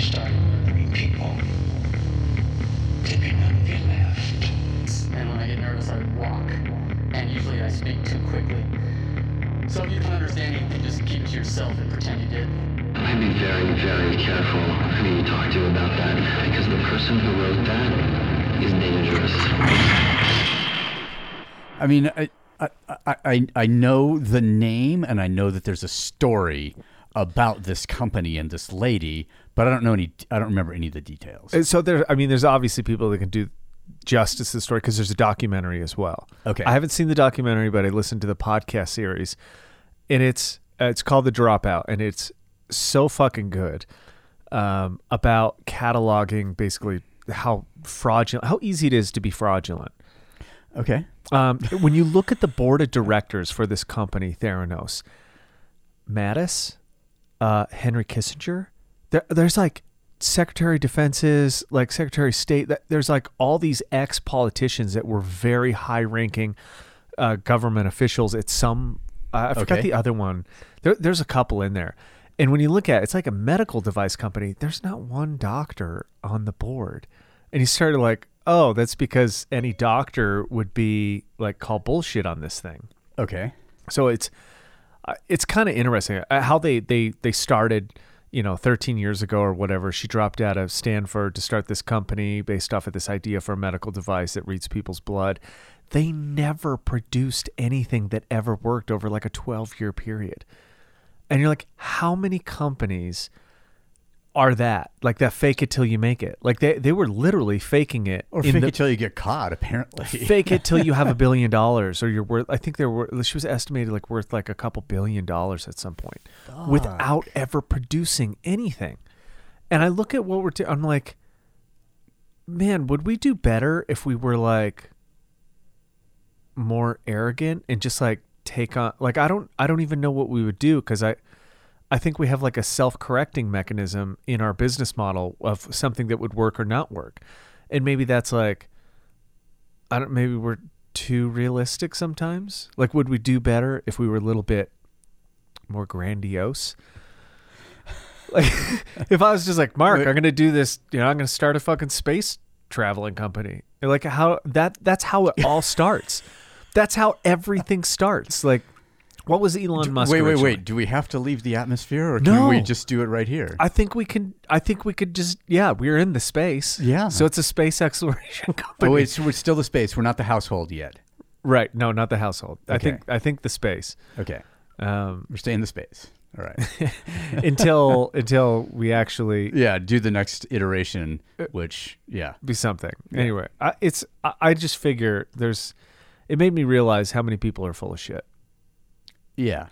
started murdering people. Dipping on your left. And when I get nervous, I walk. And usually I speak too quickly. So if you don't understand anything, just keep it to yourself and pretend you did. I'd be very, very careful who you talk to about that, because the person who wrote that is dangerous. I mean, I, I, I, I- I know the name and I know that there's a story about this company and this lady, but I don't know any. I don't remember any of the details. And so there, I mean, there's obviously people that can do justice to the story because there's a documentary as well. Okay. I haven't seen the documentary, but I listened to the podcast series, and it's uh, it's called The Dropout, and it's so fucking good um, about cataloging basically how fraudulent, how easy it is to be fraudulent. Okay. Um, when you look at the board of directors for this company, Theranos, Mattis, uh, Henry Kissinger, there, there's like Secretary of Defenses, like Secretary of State. That there's like all these ex politicians that were very high ranking uh, government officials at some. Uh, I forgot Okay. the other one. There, there's a couple in there. And when you look at it, it's like a medical device company. There's not one doctor on the board. And he started like, oh, that's because any doctor would be like call bullshit on this thing. Okay. So it's it's kind of interesting uh, how they they they started. You know, 13 years ago or whatever, she dropped out of Stanford to start this company based off of this idea for a medical device that reads people's blood. They never produced anything that ever worked over like a 12 year period. And you're like, how many companies are that? Like that fake it till you make it. Like they, they were literally faking it. Or fake the- it till you get caught. Apparently. fake it till you have a billion dollars or you're worth i think they were she was estimated like worth like a couple billion dollars at some point without ever producing anything and i look at what we're doing i'm like man would we do better if we were like more arrogant and just like take on like i don't i don't even know what we would do because i i think we have like a self-correcting mechanism in our business model of something that would work or not work and maybe that's like I don't maybe we're too realistic sometimes. Like would we do better if we were a little bit more grandiose? Like if I was just like, Mark, I'm going to do this, you know, I'm going to start a fucking space traveling company. Like how that that's how it all starts. That's how everything starts. Like what was Elon Musk wait, wait, originally? wait. Do we have to leave the atmosphere, or can No. we just do it right here? I think we can I think we could just yeah, we're in the space. Yeah. So it's a space exploration company. oh, wait. So we're still the space. We're not the household yet. Right. No, not the household. I think I think the space. Okay. Um, We're staying in the space. All right. until until we actually yeah. Do the next iteration, which yeah. be something. Anyway, I, it's I, I just figure there's. It made me realize how many people are full of shit, Yeah.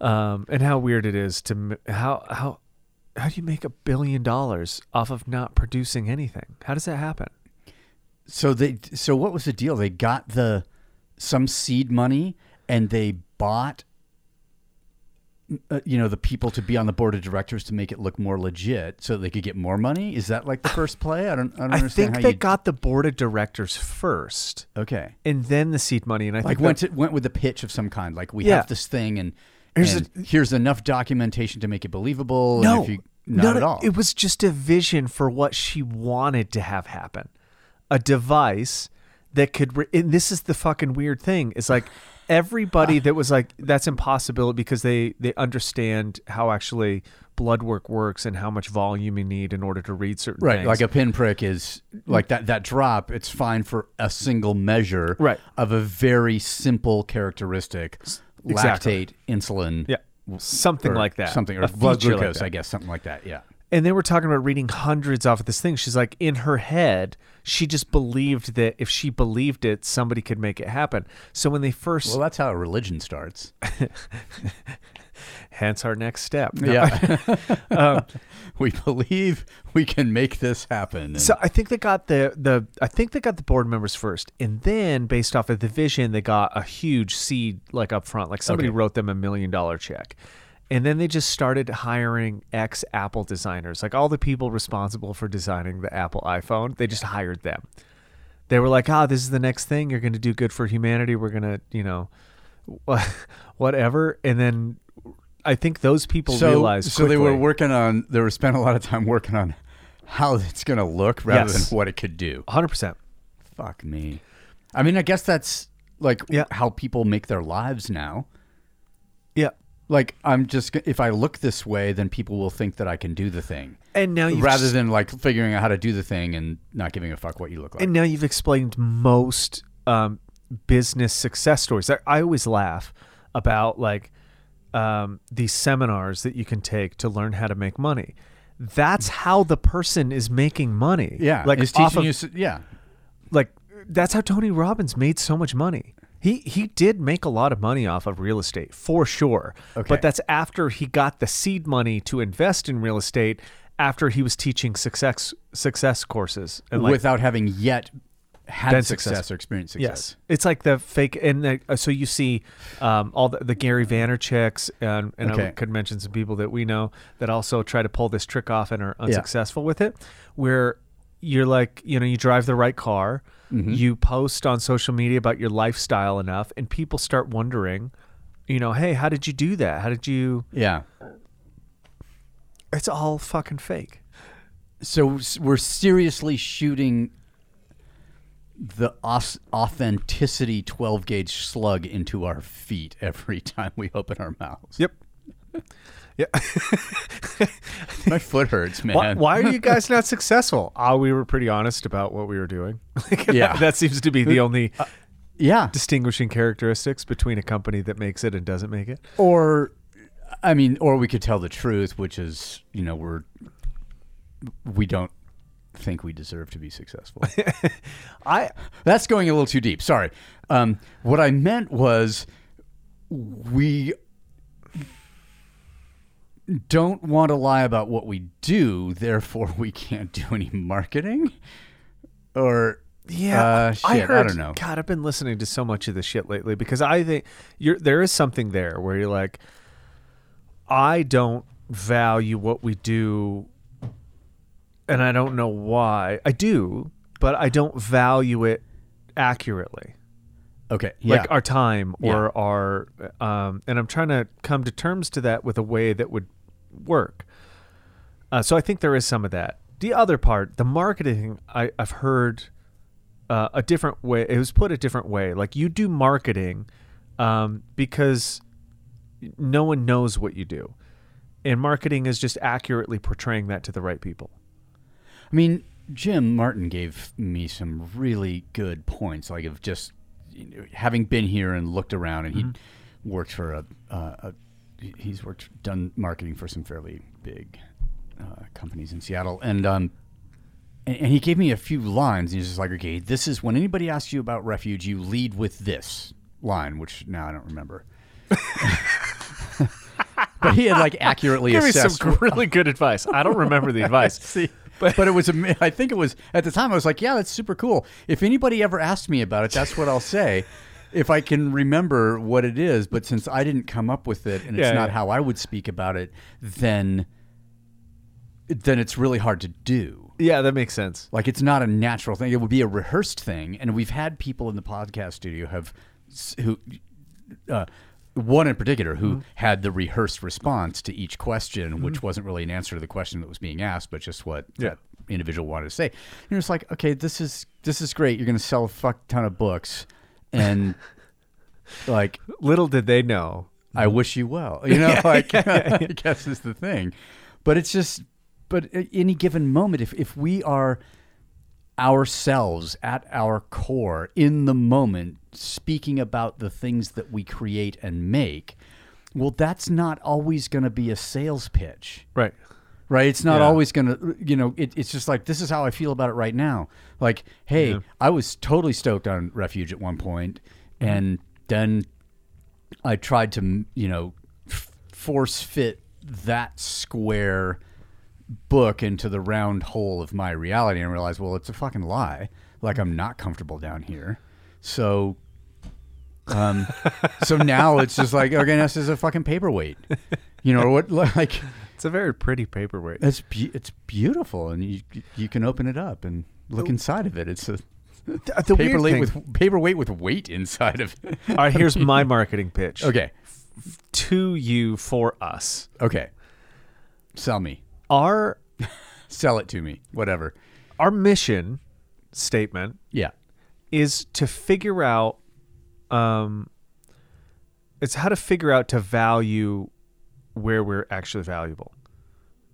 um, and how weird it is to how how how do you make a billion dollars off of not producing anything? How does that happen? So they so what was the deal? They got the some seed money and they bought uh, you know the people to be on the board of directors to make it look more legit so they could get more money. Is that like the first play? I don't I don't I understand think they you got the board of directors first, Okay. and then the seed money. And I Like think went that- to, went with a pitch of some kind. Like we Yeah. have this thing and Here's here's a- here's enough documentation to make it believable. and no, if you, not none at all. It was just a vision for what she wanted to have happen. A device that could. Re- and this is the fucking weird thing. Is like everybody uh. that was like that's impossible because they they understand how actually blood work works and how much volume you need in order to read certain Right, things. like a pinprick is like that. That drop, it's fine for a single measure, Right. of a very simple characteristic, Exactly. lactate, insulin, yeah, something like that, something, or blood feature like glucose. I guess, something like that. Yeah, and they were talking about reading hundreds off of this thing. She's like, in her head, she just believed that if she believed it, somebody could make it happen. So when they first, well, that's how a religion starts. hence our next step. No. Yeah, um, we believe we can make this happen. and- So I think they got the the I think they got the board members first, and then based off of the vision, they got a huge seed like up front. Like somebody Okay. wrote them a million dollar check, and then they just started hiring ex Apple designers, like all the people responsible for designing the Apple iPhone. They just hired them. They were like, "Ah, this is the next thing. You're going to do good for humanity. We're going to, you know, whatever." And then I think those people so, realize. so they were working on. They were spent a lot of time working on how it's going to look rather Yes. than what it could do. 100%. Fuck me. I mean, I guess that's like Yeah. how people make their lives now. Yeah. Like I'm just if I look this way, then people will think that I can do the thing, And now you've rather just- than like figuring out how to do the thing and not giving a fuck what you look like. And now you've explained most um, business success stories. I, I always laugh about like um, these seminars that you can take to learn how to make money. That's how the person is making money. yeah, like it's teaching of- you. Yeah, like that's how Tony Robbins made so much money. He he did make a lot of money off of real estate for sure. Okay. But that's after he got the seed money to invest in real estate after he was teaching success success courses like without having yet had Been success or experienced success. Yes, it's like the fake, and the, uh, so you see um, all the, the Gary Vaynerchuk's, and, and I could mention some people that we know that also try to pull this trick off and are unsuccessful with it, where you're like, you know, you drive the right car, Mm-hmm. you post on social media about your lifestyle enough, and people start wondering, you know, hey, how did you do that? How did you? Yeah. It's all fucking fake. So we're seriously shooting the authenticity 12 gauge slug into our feet every time we open our mouths. Yep. Yeah. My foot hurts, man. Why, why are you guys not successful? Ah, we were pretty honest about what we were doing. Yeah. that seems to be the only Yeah. distinguishing characteristics between a company that makes it and doesn't make it. Or, I mean, or we could tell the truth, which is, you know, we're, we don't think we deserve to be successful. I That's going a little too deep. Sorry. Um, what I meant was we don't want to lie about what we do, therefore we can't do any marketing. Or yeah, uh, shit, I heard. don't know. God, I've been listening to so much of this shit lately because I think you're there is something there where you're like, I don't value what we do, and I don't know why. I do, but I don't value it accurately. Okay, yeah, like our time or our um and i'm trying to come to terms to that with a way that would work. Uh, so i think there is some of that. The other part the marketing I, i've heard uh, a different way it was put a different way. Like you do marketing um, because no one knows what you do. And marketing is just accurately portraying that to the right people. I mean, Jim Martin gave me some really good points, like of just you know, having been here and looked around, and he worked for a, uh, a he's worked done marketing for some fairly big uh, companies in Seattle, and um, and, and he gave me a few lines. He's just like, okay, this is when anybody asks you about refuge, you lead with this line, which now I don't remember. but he had like accurately give me assessed some really good advice i don't remember the advice See, but, but it was. I think it was at the time. I was like, "Yeah, that's super cool." If anybody ever asked me about it, that's what I'll say, if I can remember what it is. But since I didn't come up with it, and it's Yeah, not yeah. how I would speak about it, then then it's really hard to do. yeah that makes sense Like it's not a natural thing. It would be a rehearsed thing, and we've had people in the podcast studio have who. Uh, one in particular who Mm-hmm. had the rehearsed response to each question, which wasn't really an answer to the question that was being asked, but just what Yeah. that individual wanted to say. And you're just like, okay, this is this is great. You're going to sell a fuck ton of books, and like, little did they know I mm-hmm. wish you well. You know, like I guess is the thing. But it's just, but at any given moment, if if we are ourselves at our core in the moment, speaking about the things that we create and make, well, that's not always going to be a sales pitch right right? It's not Yeah. always going to, you know, it, it's just like, this is how I feel about it right now. Like, hey, I was totally stoked on Refuge at one point, and then I tried to, you know, f- force fit that square book into the round hole of my reality and realized, well, it's a fucking lie. Like, I'm not comfortable down here. So, um, so now it's just like, okay, this is a fucking paperweight. You know, what, like, It's a very pretty paperweight. it's be- it's beautiful, and you you can open it up and look inside of it. It's a The, the weird paperweight with paperweight with weight inside of it. All right, here's my marketing pitch. okay, to you for us. Okay. Sell me. Our Sell it to me. Whatever. our mission statement Yeah. is to figure out um it's how to figure out to value where we're actually valuable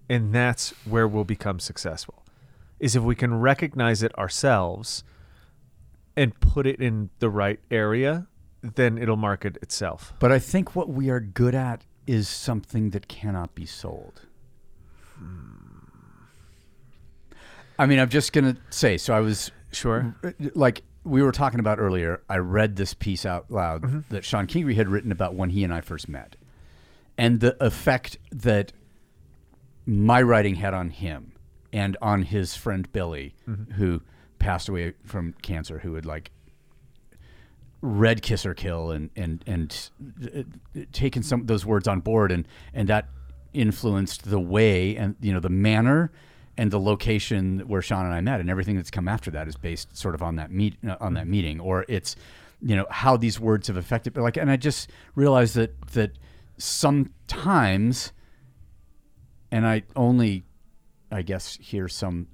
and that's where we'll become successful is if we can recognize it ourselves and put it in the right area then it'll market itself But I think what we are good at is something that cannot be sold. I mean, I'm just going to say so I was sure like we were talking about earlier, I read this piece out loud mm-hmm. that Sean Kingery had written about when he and I first met. And the effect that my writing had on him and on his friend Billy, who passed away from cancer, who had like read Kiss or Kill and and and uh, taken some of those words on board, and and that influenced the way and you know the manner and the location where Sean and I met, and everything that's come after that is based sort of on that meet uh, on that meeting, or it's you know how these words have affected. But like, and I just realized that that sometimes, and I only, I guess, hear some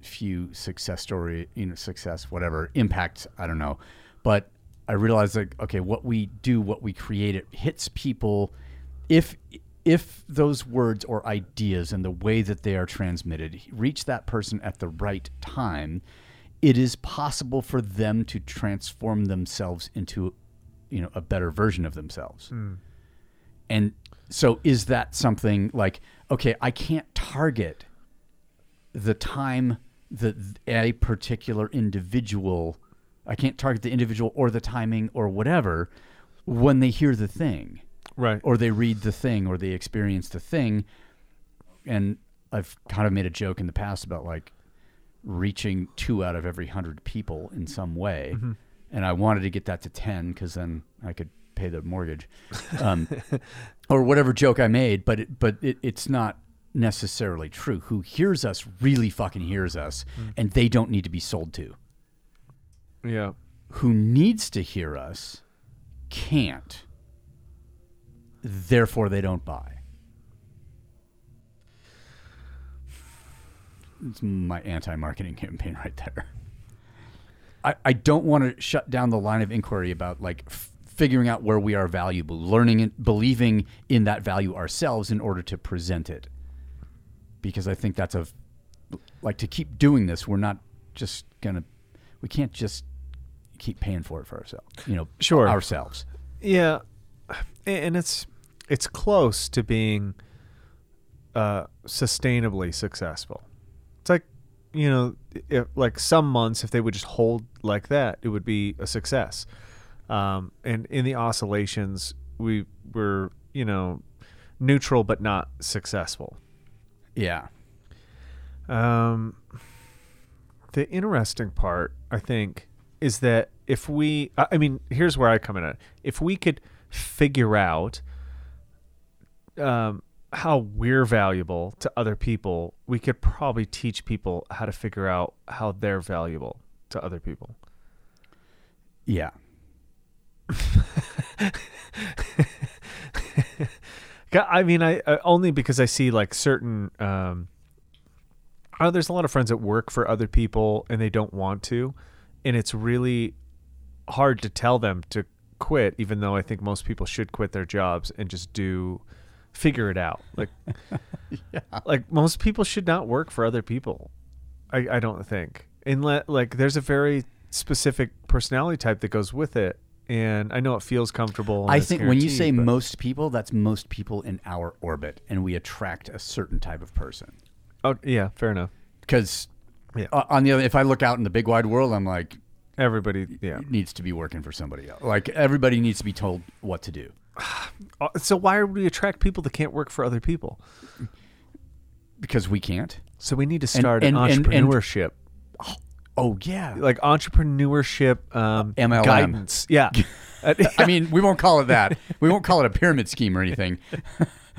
few success story, you know, success, whatever impact. I don't know, but I realized like, okay, what we do, what we create, it hits people. If if those words or ideas and the way that they are transmitted reach that person at the right time, it is possible for them to transform themselves into, you know, a better version of themselves. Hmm. And so, is that something like, okay, I can't target the time that a particular individual, I can't target the individual or the timing or whatever when they hear the thing right or they read the thing or they experience the thing. And I've kind of made a joke in the past about like reaching two out of every hundred people in some way. Mm-hmm. And I wanted to get that to 10 because then I could pay the mortgage um, or whatever joke I made. But, it, but it, it's not necessarily true. Who hears us really fucking hears us and they don't need to be sold to. yeah Who needs to hear us can't. Therefore, they don't buy. It's my anti-marketing campaign right there. I, I don't want to shut down the line of inquiry about like figuring out where we are valuable, learning and believing in that value ourselves in order to present it. Because I think that's a like to keep doing this, we're not just gonna we can't just keep paying for it for ourselves. You know, Sure. ourselves. Yeah, and it's it's close to being uh, sustainably successful. It's like you know, if, like some months, if they would just hold like that, it would be a success. Um, and in the oscillations, we were you know neutral but not successful. Yeah. Um, the interesting part, I think, is that if we, I mean, here's where I come in at. If we could figure out um, how we're valuable to other people, we could probably teach people how to figure out how they're valuable to other people. Yeah. Yeah, I mean, I uh, only because I see like certain. Um, oh, there's a lot of friends that work for other people and they don't want to, and it's really hard to tell them to quit. Even though I think most people should quit their jobs and just do, figure it out. Like, like most people should not work for other people. I I don't think, unless like there's a very specific personality type that goes with it. And I know it feels comfortable. I think when you say but- most people, that's most people in our orbit, and we attract a certain type of person. oh yeah, fair enough. Because Yeah. on the other, if I look out in the big wide world, I'm like, Everybody, yeah. needs to be working for somebody else. Like everybody needs to be told what to do. Uh, So why would we attract people that can't work for other people? Because we can't. So we need to start and- an and- and- entrepreneurship, Oh yeah. like entrepreneurship um, MLM. guidance. Yeah, Uh, I mean, we won't call it that. We won't call it a pyramid scheme or anything.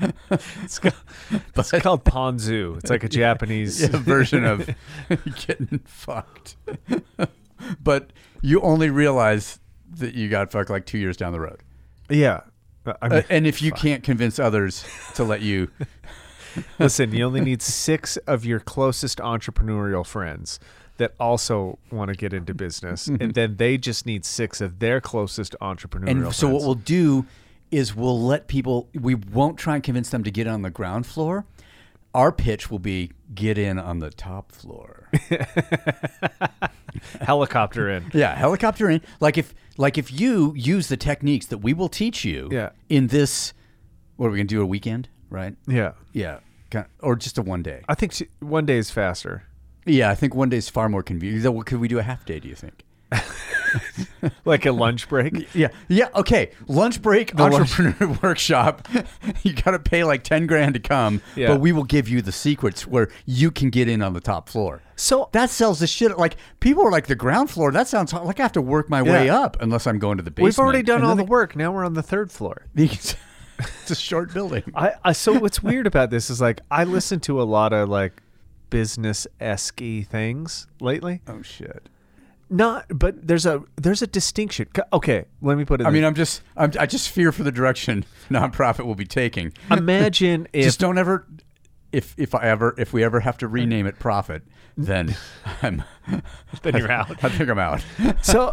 it's, called, it's called Ponzu. It's like a Japanese Yeah, version of getting fucked. but you only realize that you got fucked like two years down the road. Yeah, I Uh, and if you can't convince others to let you, listen, you only need six of your closest entrepreneurial friends that also want to get into business, and mm-hmm. then they just need six of their closest entrepreneurial and friends. so what we'll do is we'll let people. We won't try and convince them to get on the ground floor. Our pitch will be get in on the top floor. helicopter in. Yeah, helicopter in. Like if like if you use the techniques that we will teach you Yeah. in this what are we going to do a weekend, right? Yeah, Yeah. Kind or just a one day. I think she, one day is faster. Yeah, I think one day is far more convenient. Could we do a half day, do you think? Like a lunch break. Yeah. Yeah, okay. Lunch break lunch- entrepreneur workship. you got to pay like 10 grand to come, Yeah. but we will give you the secrets where you can get in on the top floor. So That sells the shit. Like people are like the ground floor. That sounds hard. like I have to work my way up unless I'm going to the basement. we've already done And all the work. Now we're on the third floor. it's it's a short building. I, I so what's weird about this is like I listen to a lot of like business esque things lately. Oh shit. Not, but there's a there's a distinction. Okay, let me put it. I this- mean, I'm just I'm, I just fear for the direction NonProphet will be taking. imagine if just don't ever if if I ever if we ever have to rename it profit, then I'm then you're out. I think I'm out. so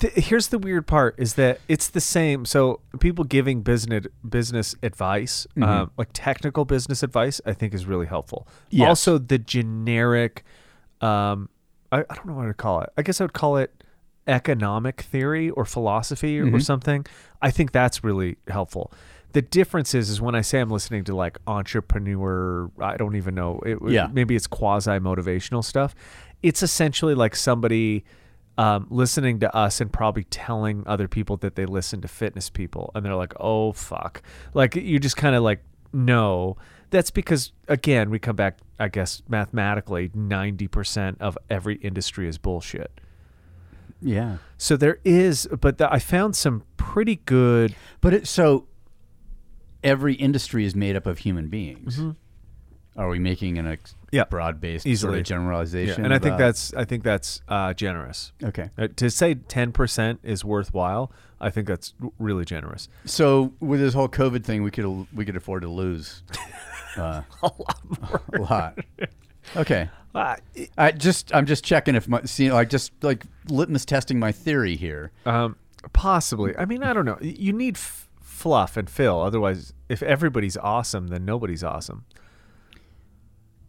th- here's the weird part is that it's the same. So people giving business business advice um, like technical business advice i think is really helpful. Yes. also the generic um, I, I don't know what to call it. I guess i would call it economic theory or philosophy or, or something. I think that's really helpful the difference is is when i say i'm listening to like entrepreneur i don't even know it, Yeah. maybe it's quasi motivational stuff it's essentially like somebody um, listening to us and probably telling other people that they listen to fitness people and they're like oh fuck like you just kind of like no that's because again we come back i guess mathematically 90% of every industry is bullshit Yeah. so there is but the, i found some pretty good But it, so every industry is made up of human beings. Are we making an ex- Yeah. broad-based sort Easily. of generalization? and i think that's i think that's uh, generous okay. Uh, to say 10% is worthwhile i think that's really generous So with this whole COVID thing, we could we could afford to lose uh, a lot more. A lot. Okay. uh, I just I'm just checking if my see like just like litmus testing my theory here. Um, possibly. I mean, I don't know. You need f- fluff and fill. Otherwise, if everybody's awesome, then nobody's awesome.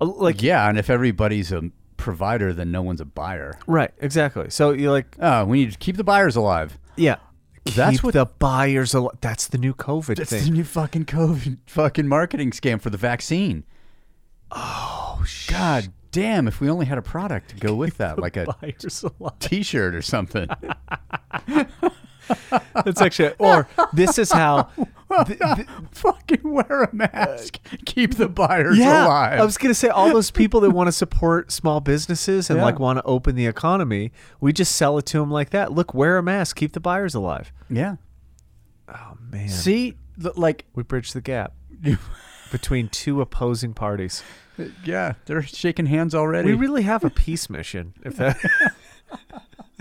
Uh, Like, yeah, and if everybody's a provider, then no one's a buyer. right, exactly. So you're like, Oh, we need to keep the buyers alive. yeah, That's what- the buyers. Al- that's the new COVID That's thing. the new fucking COVID fucking marketing scam for the vaccine. Oh, God damn! If we only had a product to go with that, like a. T-shirt or something. That's actually, or this is how. th- th- fucking wear a mask. Uh, keep the buyers yeah, alive. I was gonna say all those people that want to support small businesses and Yeah. like want to open the economy, we just sell it to them like that. Look, wear a mask, keep the buyers alive. yeah. Oh man, See, the, like, we bridge the gap between two opposing parties. Uh, yeah, they're shaking hands already. We really have a peace mission. If that,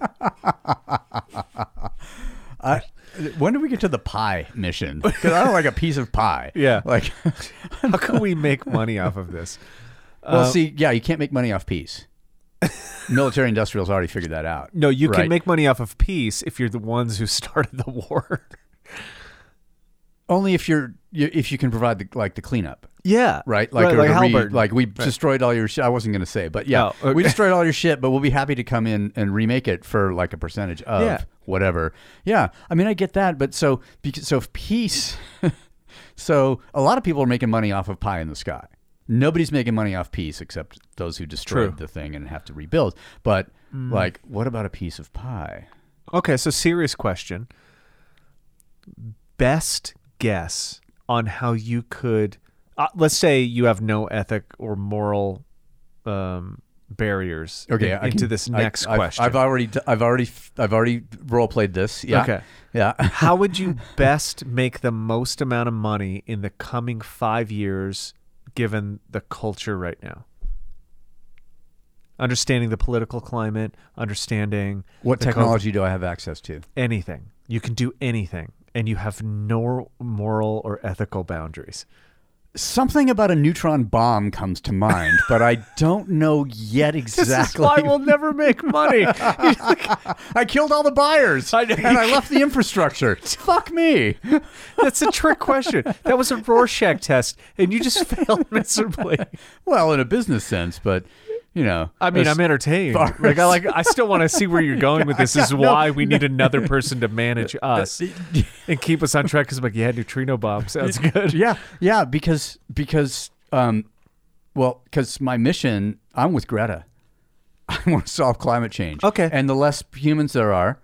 I, when do we get to the pie mission? Because I don't like a piece of pie. Yeah. Like, how can we make money off of this? well, Uh, see, yeah, you can't make money off peace. Military industrials already figured that out. No, you Right. can make money off of peace if you're the ones who started the war. only if you're if you can provide the like the cleanup. yeah, Right, like right, like re- like we destroyed all your shit. I wasn't gonna say, but yeah, okay. we destroyed all your shit. But we'll be happy to come in and remake it for like a percentage of Yeah. Whatever. Yeah, I mean, I get that, but so because so if peace, so a lot of people are making money off of pie in the sky. Nobody's making money off peace except those who destroyed True. Mm. the thing and have to rebuild. But like, what about a piece of pie? Okay, so serious question. Best guess on how you could, uh, let's say you have no ethic or moral um, barriers Okay, in- into can- this I- next I've- question. I've already, d- I've already, I've already role played this. Yeah. Okay. Yeah. how would you best make the most amount of money in the coming five years given the culture right now? Understanding the political climate, understanding What technology do I have access to? anything. You can do anything. and you have no moral or ethical boundaries. Something about a neutron bomb comes to mind, but I don't know yet exactly. This is why we'll never make money. I killed all the buyers I and I left the infrastructure. Fuck me. That's a trick question. That was a Rorschach test, and you just failed miserably. Well, in a business sense, but you know, I mean, I'm entertained. Like, I like. I still want to see where you're going with this. This is No, why we need another person to manage us and keep us on track. Because I'm like, yeah, neutrino bomb sounds good. yeah, yeah, because because um, well, because my mission, I'm with Greta. I want to solve climate change. Okay. and the less humans there are,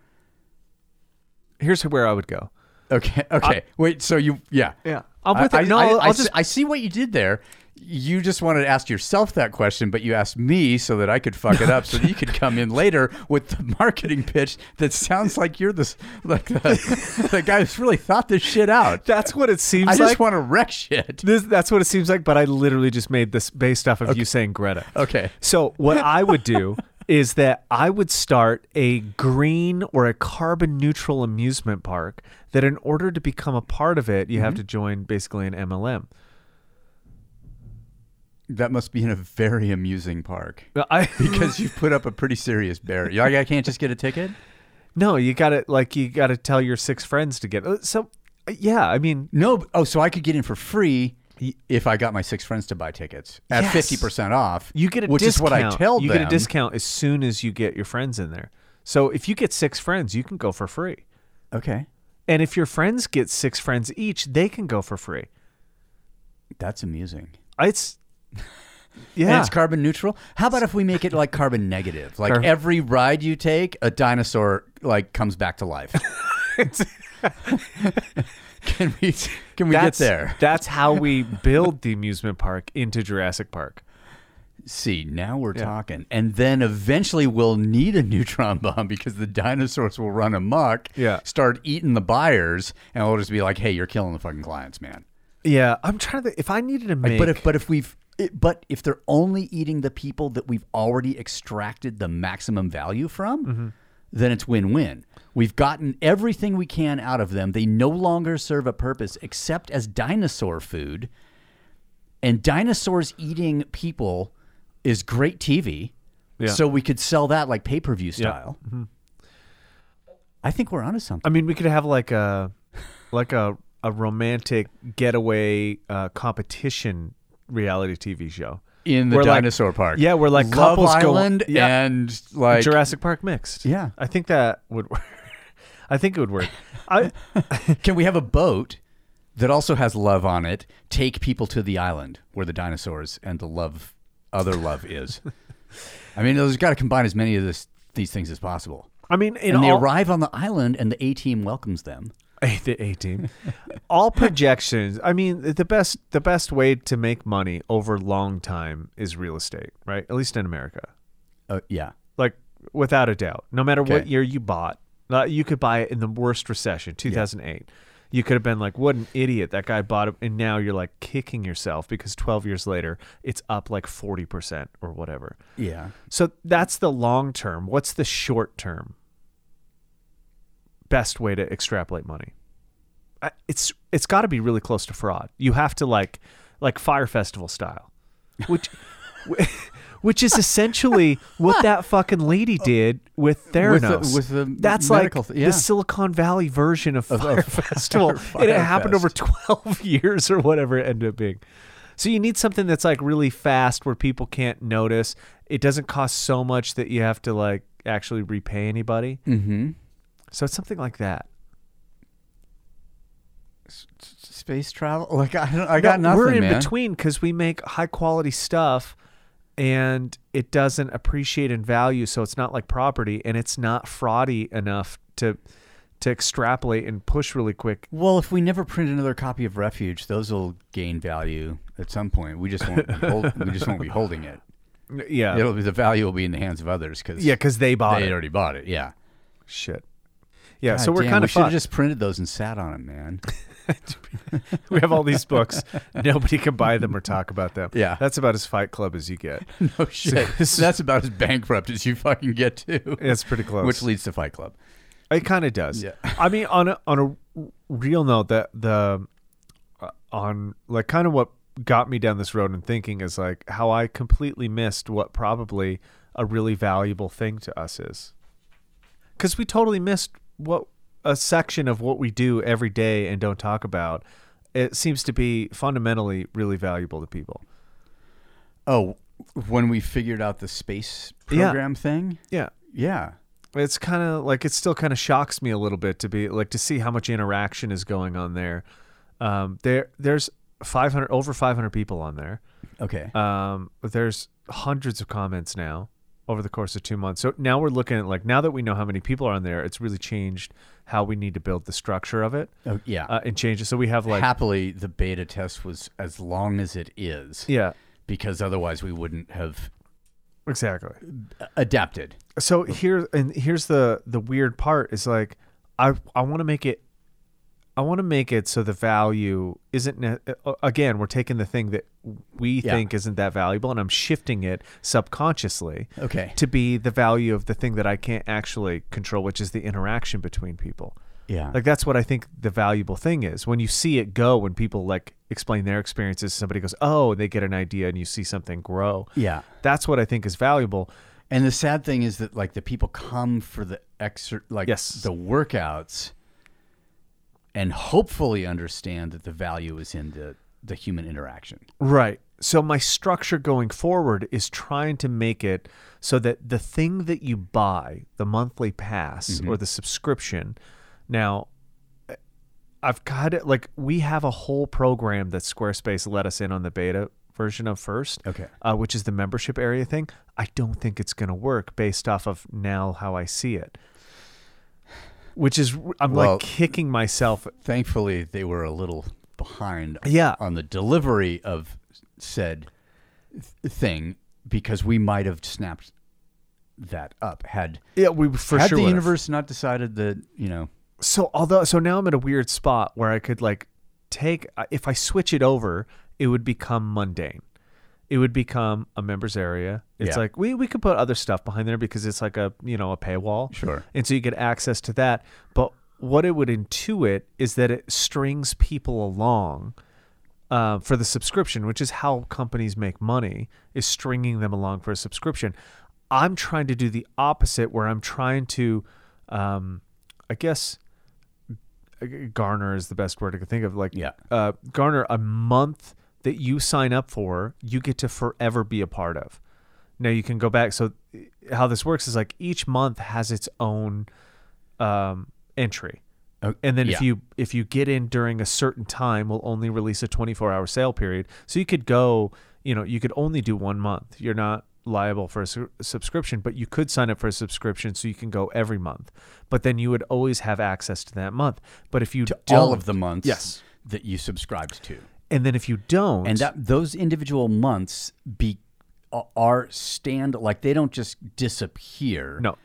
Here's where I would go. okay, okay. Wait, so you, yeah, Yeah, I'm with I, it. No, I, I'll, I just. I see what you did there. You just wanted to ask yourself that question, but you asked me so that I could fuck it up, so that you could come in later with the marketing pitch that sounds like you're this like the, the guy who's really thought this shit out. That's what it seems I like. just want to wreck shit. this, that's what it seems like. But I literally just made this based off of you saying Greta. Okay. So what I would do is that I would start a green or a carbon neutral amusement park that in order to become a part of it, you have mm-hmm. to join basically an MLM. That must be in a very amusing park I because you've put up a pretty serious barrier. Like, I can't just get a ticket. no, you got to like you got to tell your six friends to get. uh, So uh, yeah, I mean, No, oh, so I could get in for free if I got my six friends to buy tickets at Yes. fifty percent off. you get a which discount. is what I tell you them. get a discount as soon as you get your friends in there. So if you get six friends, you can go for free. Okay, And if your friends get six friends each, they can go for free. that's amusing. It's And yeah. it's carbon neutral. How about if we make it like carbon negative? Like every ride you take, a dinosaur like comes back to life. can we can we get there? That's how we build the amusement park into Jurassic Park. See, now we're talking. And then eventually we'll need a neutron bomb because the dinosaurs will run amok, Yeah. start eating the buyers, and we'll just be like, "Hey, you're killing the fucking clients, man." Yeah, I'm trying to. If I needed to Like, make, but if but if we've it, but if they're only eating the people that we've already extracted the maximum value from, Mm-hmm. then it's win-win. We've gotten everything we can out of them. They no longer serve a purpose except as dinosaur food. And dinosaurs eating people is great TV. Yeah. So we could sell that like pay-per-view style. I think we're onto something. I mean, we could have like a, like a a romantic getaway uh, competition reality TV show. in the We're like- dinosaur park. yeah, we're like Love couples go- Island yeah. and like Jurassic Park mixed. Yeah. I think that would. work. I think it would work. I Can we have a boat that also has love on it? Take people to the island where the dinosaurs and the love, other love is. I mean, there's got to combine as many of this, these things as possible. I mean, in and they arrive on the island, and the A team welcomes them. The A team. All projections. I mean, the best the best way to make money over long time is real estate, right? At least in America, Uh, yeah, like without a doubt. No matter what year you bought, uh, you could buy it in the worst recession, two thousand eight. You could have been like, "What an idiot that guy bought it," and now you're like kicking yourself because twelve years later, it's up like forty percent or whatever. yeah. So that's the long term. What's the short term? Best way to extrapolate money. It's it's got to be really close to fraud. You have to like like Fyre Festival style, which which is essentially what that fucking lady did with Theranos. with the That's medical like th- yeah. the Silicon Valley version of Fyre of Festival, Fyre and it happened over twelve years or whatever it ended up being. So you need something that's like really fast where people can't notice. It doesn't cost so much that you have to like actually repay anybody. Mm-hmm. So it's something like that. Space travel? Like I, don't, I got No, nothing, We're in man. between because we make high quality stuff and it doesn't appreciate in value. So it's not like property and it's not fraudy enough to to extrapolate and push really quick. Well, if we never print another copy of Refuge, those will gain value at some point. We just won't. Be hold, we just won't be holding it. Yeah. It'll be the value will be in the hands of others because yeah, because they bought they it. already bought it. Yeah. Shit. Yeah, God so we're damn, kind we of should have just printed those and sat on them, man. we have all these books. Nobody can buy them or talk about them. Yeah. That's about as Fight Club as you get. no shit. That's about as bankrupt as you fucking get to. It's pretty close. Which leads to Fight Club. It kind of does. Yeah. I mean, on a on a real note, that the uh, on like kind of what got me down this road and thinking is like how I completely missed what probably a really valuable thing to us is, because we totally missed what a section of what we do every day and don't talk about. It seems to be fundamentally really valuable to people. Oh, when we figured out the space Yeah. program thing? Yeah. Yeah. it's kind of like it still kind of shocks me a little bit to be like to see how much interaction is going on there. Um, there there's 500 over 500 people on there. Okay. Um, there's hundreds of comments now over the course of two months. So now we're looking at like now that we know how many people are on there, it's really changed how we need to build the structure of it oh, yeah. uh, and change it. So we have like Happily, the beta test was as long as it is yeah, because otherwise we wouldn't have exactly. adapted. so here and here's the the weird part is like I I want to make it I want to make it so the value isn't ne- uh, again we're taking the thing that we Yeah. think isn't that valuable and I'm shifting it subconsciously Okay. to be the value of the thing that I can't actually control which is the interaction between people. Yeah. Like that's what I think the valuable thing is. When you see it go when people like explain their experiences somebody goes, "Oh," they get an idea and you see something grow. yeah. That's what I think is valuable. And the sad thing is that like the people come for the exer like Yes. the workouts and hopefully understand that the value is in the the human interaction. Right. So my structure going forward is trying to make it so that the thing that you buy, the monthly pass or the subscription, now I've got it like we have a whole program that Squarespace let us in on the beta version of first. Okay. Uh, which is the membership area thing. I don't think it's going to work based off of now how I see it. Which is I'm Well- like kicking myself. Thankfully, they were a little behind Yeah. on the delivery of said th- thing because we might have snapped that up had Yeah, we for had sure the universe not decided that you know so although so now I'm at a weird spot where I could like take uh, if I switch it over, it would become mundane. It would become a members area. It's Yeah. like we we could put other stuff behind there because it's like a you know a paywall. Sure. And so you get access to that. But what it would intuit is that it strings people along uh, for the subscription, which is how companies make money, is stringing them along for a subscription. I'm trying to do the opposite, where I'm trying to, um, I guess, garner is the best word I can think of. Like, Yeah. uh, garner a month that you sign up for, you get to forever be a part of. Now you can go back. So, how this works is like each month has its own um, entry. And then if you if you get in during a certain time, we'll only release a 24 hour sale period. So you could go, you know, you could only do one month. You're not liable for a su- subscription, but you could sign up for a subscription so you can go every month. But then you would always have access to that month. But if you to don't, all of the months Yes. that you subscribed to and then if you don't, and that those individual months be are stand like they don't just disappear no,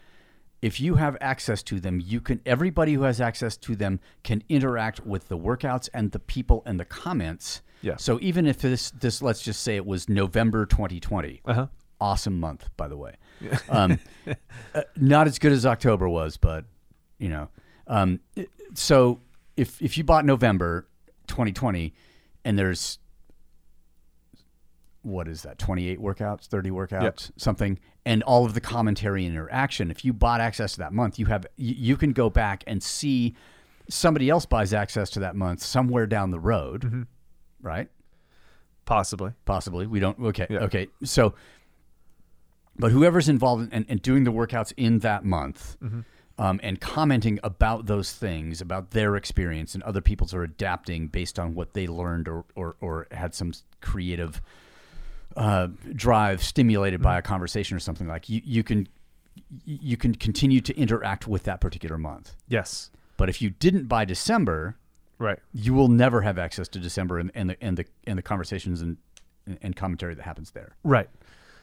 if you have access to them, you can everybody who has access to them can interact with the workouts and the people and the comments. Yeah. So even if this this let's just say it was November 2020. uh-huh. Awesome month, by the way. Um, uh, not as good as October was, but you know. Um, so if if you bought November 2020 and there's what is that 28 workouts 30 workouts something and all of the commentary and interaction. If you bought access to that month you have you, you can go back and see somebody else buys access to that month somewhere down the road right? Possibly. possibly. We don't okay Yeah. okay. So but whoever's involved in, and, and doing the workouts in that month um, and commenting about those things about their experience and other people's are adapting based on what they learned or or, or had some creative uh, drive stimulated by a conversation or something like you you can you can continue to interact with that particular month Yes, but if you didn't by December right. you will never have access to December and, and the and the and the conversations and and commentary that happens there. Right.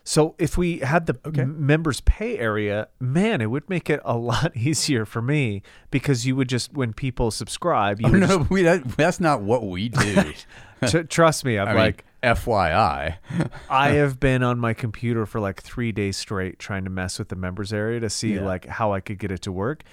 So if we had the Okay. m- members pay area, man, it would make it a lot easier for me because you would just when people subscribe, you Oh, would no, we, that, that's not what we do. just, tr- trust me, I'm I like mean, FYI. I have been on my computer for like 3 days straight trying to mess with the members area to see Yeah. like how I could get it to work.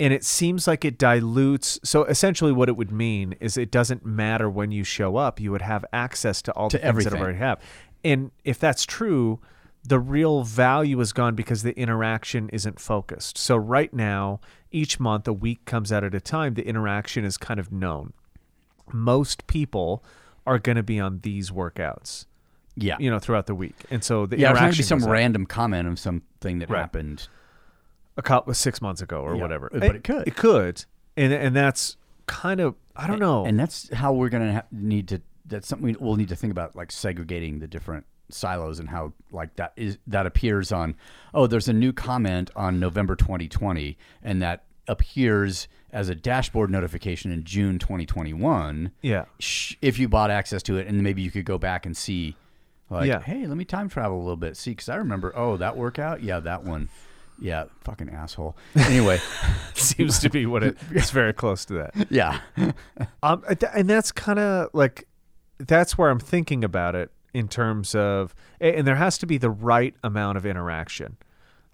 and it seems like it dilutes. So essentially, what it would mean is it doesn't matter when you show up; you would have access to all To the things that I already have. And if that's true, the real value is gone because the interaction isn't focused. So right now, each month, a week comes out at a time. The interaction is kind of known. Most people are going to be on these workouts, Yeah. you know, throughout the week, and so the yeah, interaction be some random comment of something that Right. happened. a couple uh, six months ago or Yeah, whatever. but it could. It could, and and that's kind of I don't know. And that's how we're going to ha- need to. That's something we'll need to think about, like segregating the different silos and how like that is that appears on. Oh, there's a new comment on November 2020, and that appears as a dashboard notification in June 2021. yeah, If you bought access to it, and maybe you could go back and see. Like, Yeah. hey, let me time travel a little bit. See, because I remember, oh, that workout, yeah, that one, yeah, fucking asshole. Anyway, seems to be what it, it's very close to that. yeah, Um, and that's kind of like that's where I'm thinking about it in terms of, and there has to be the right amount of interaction.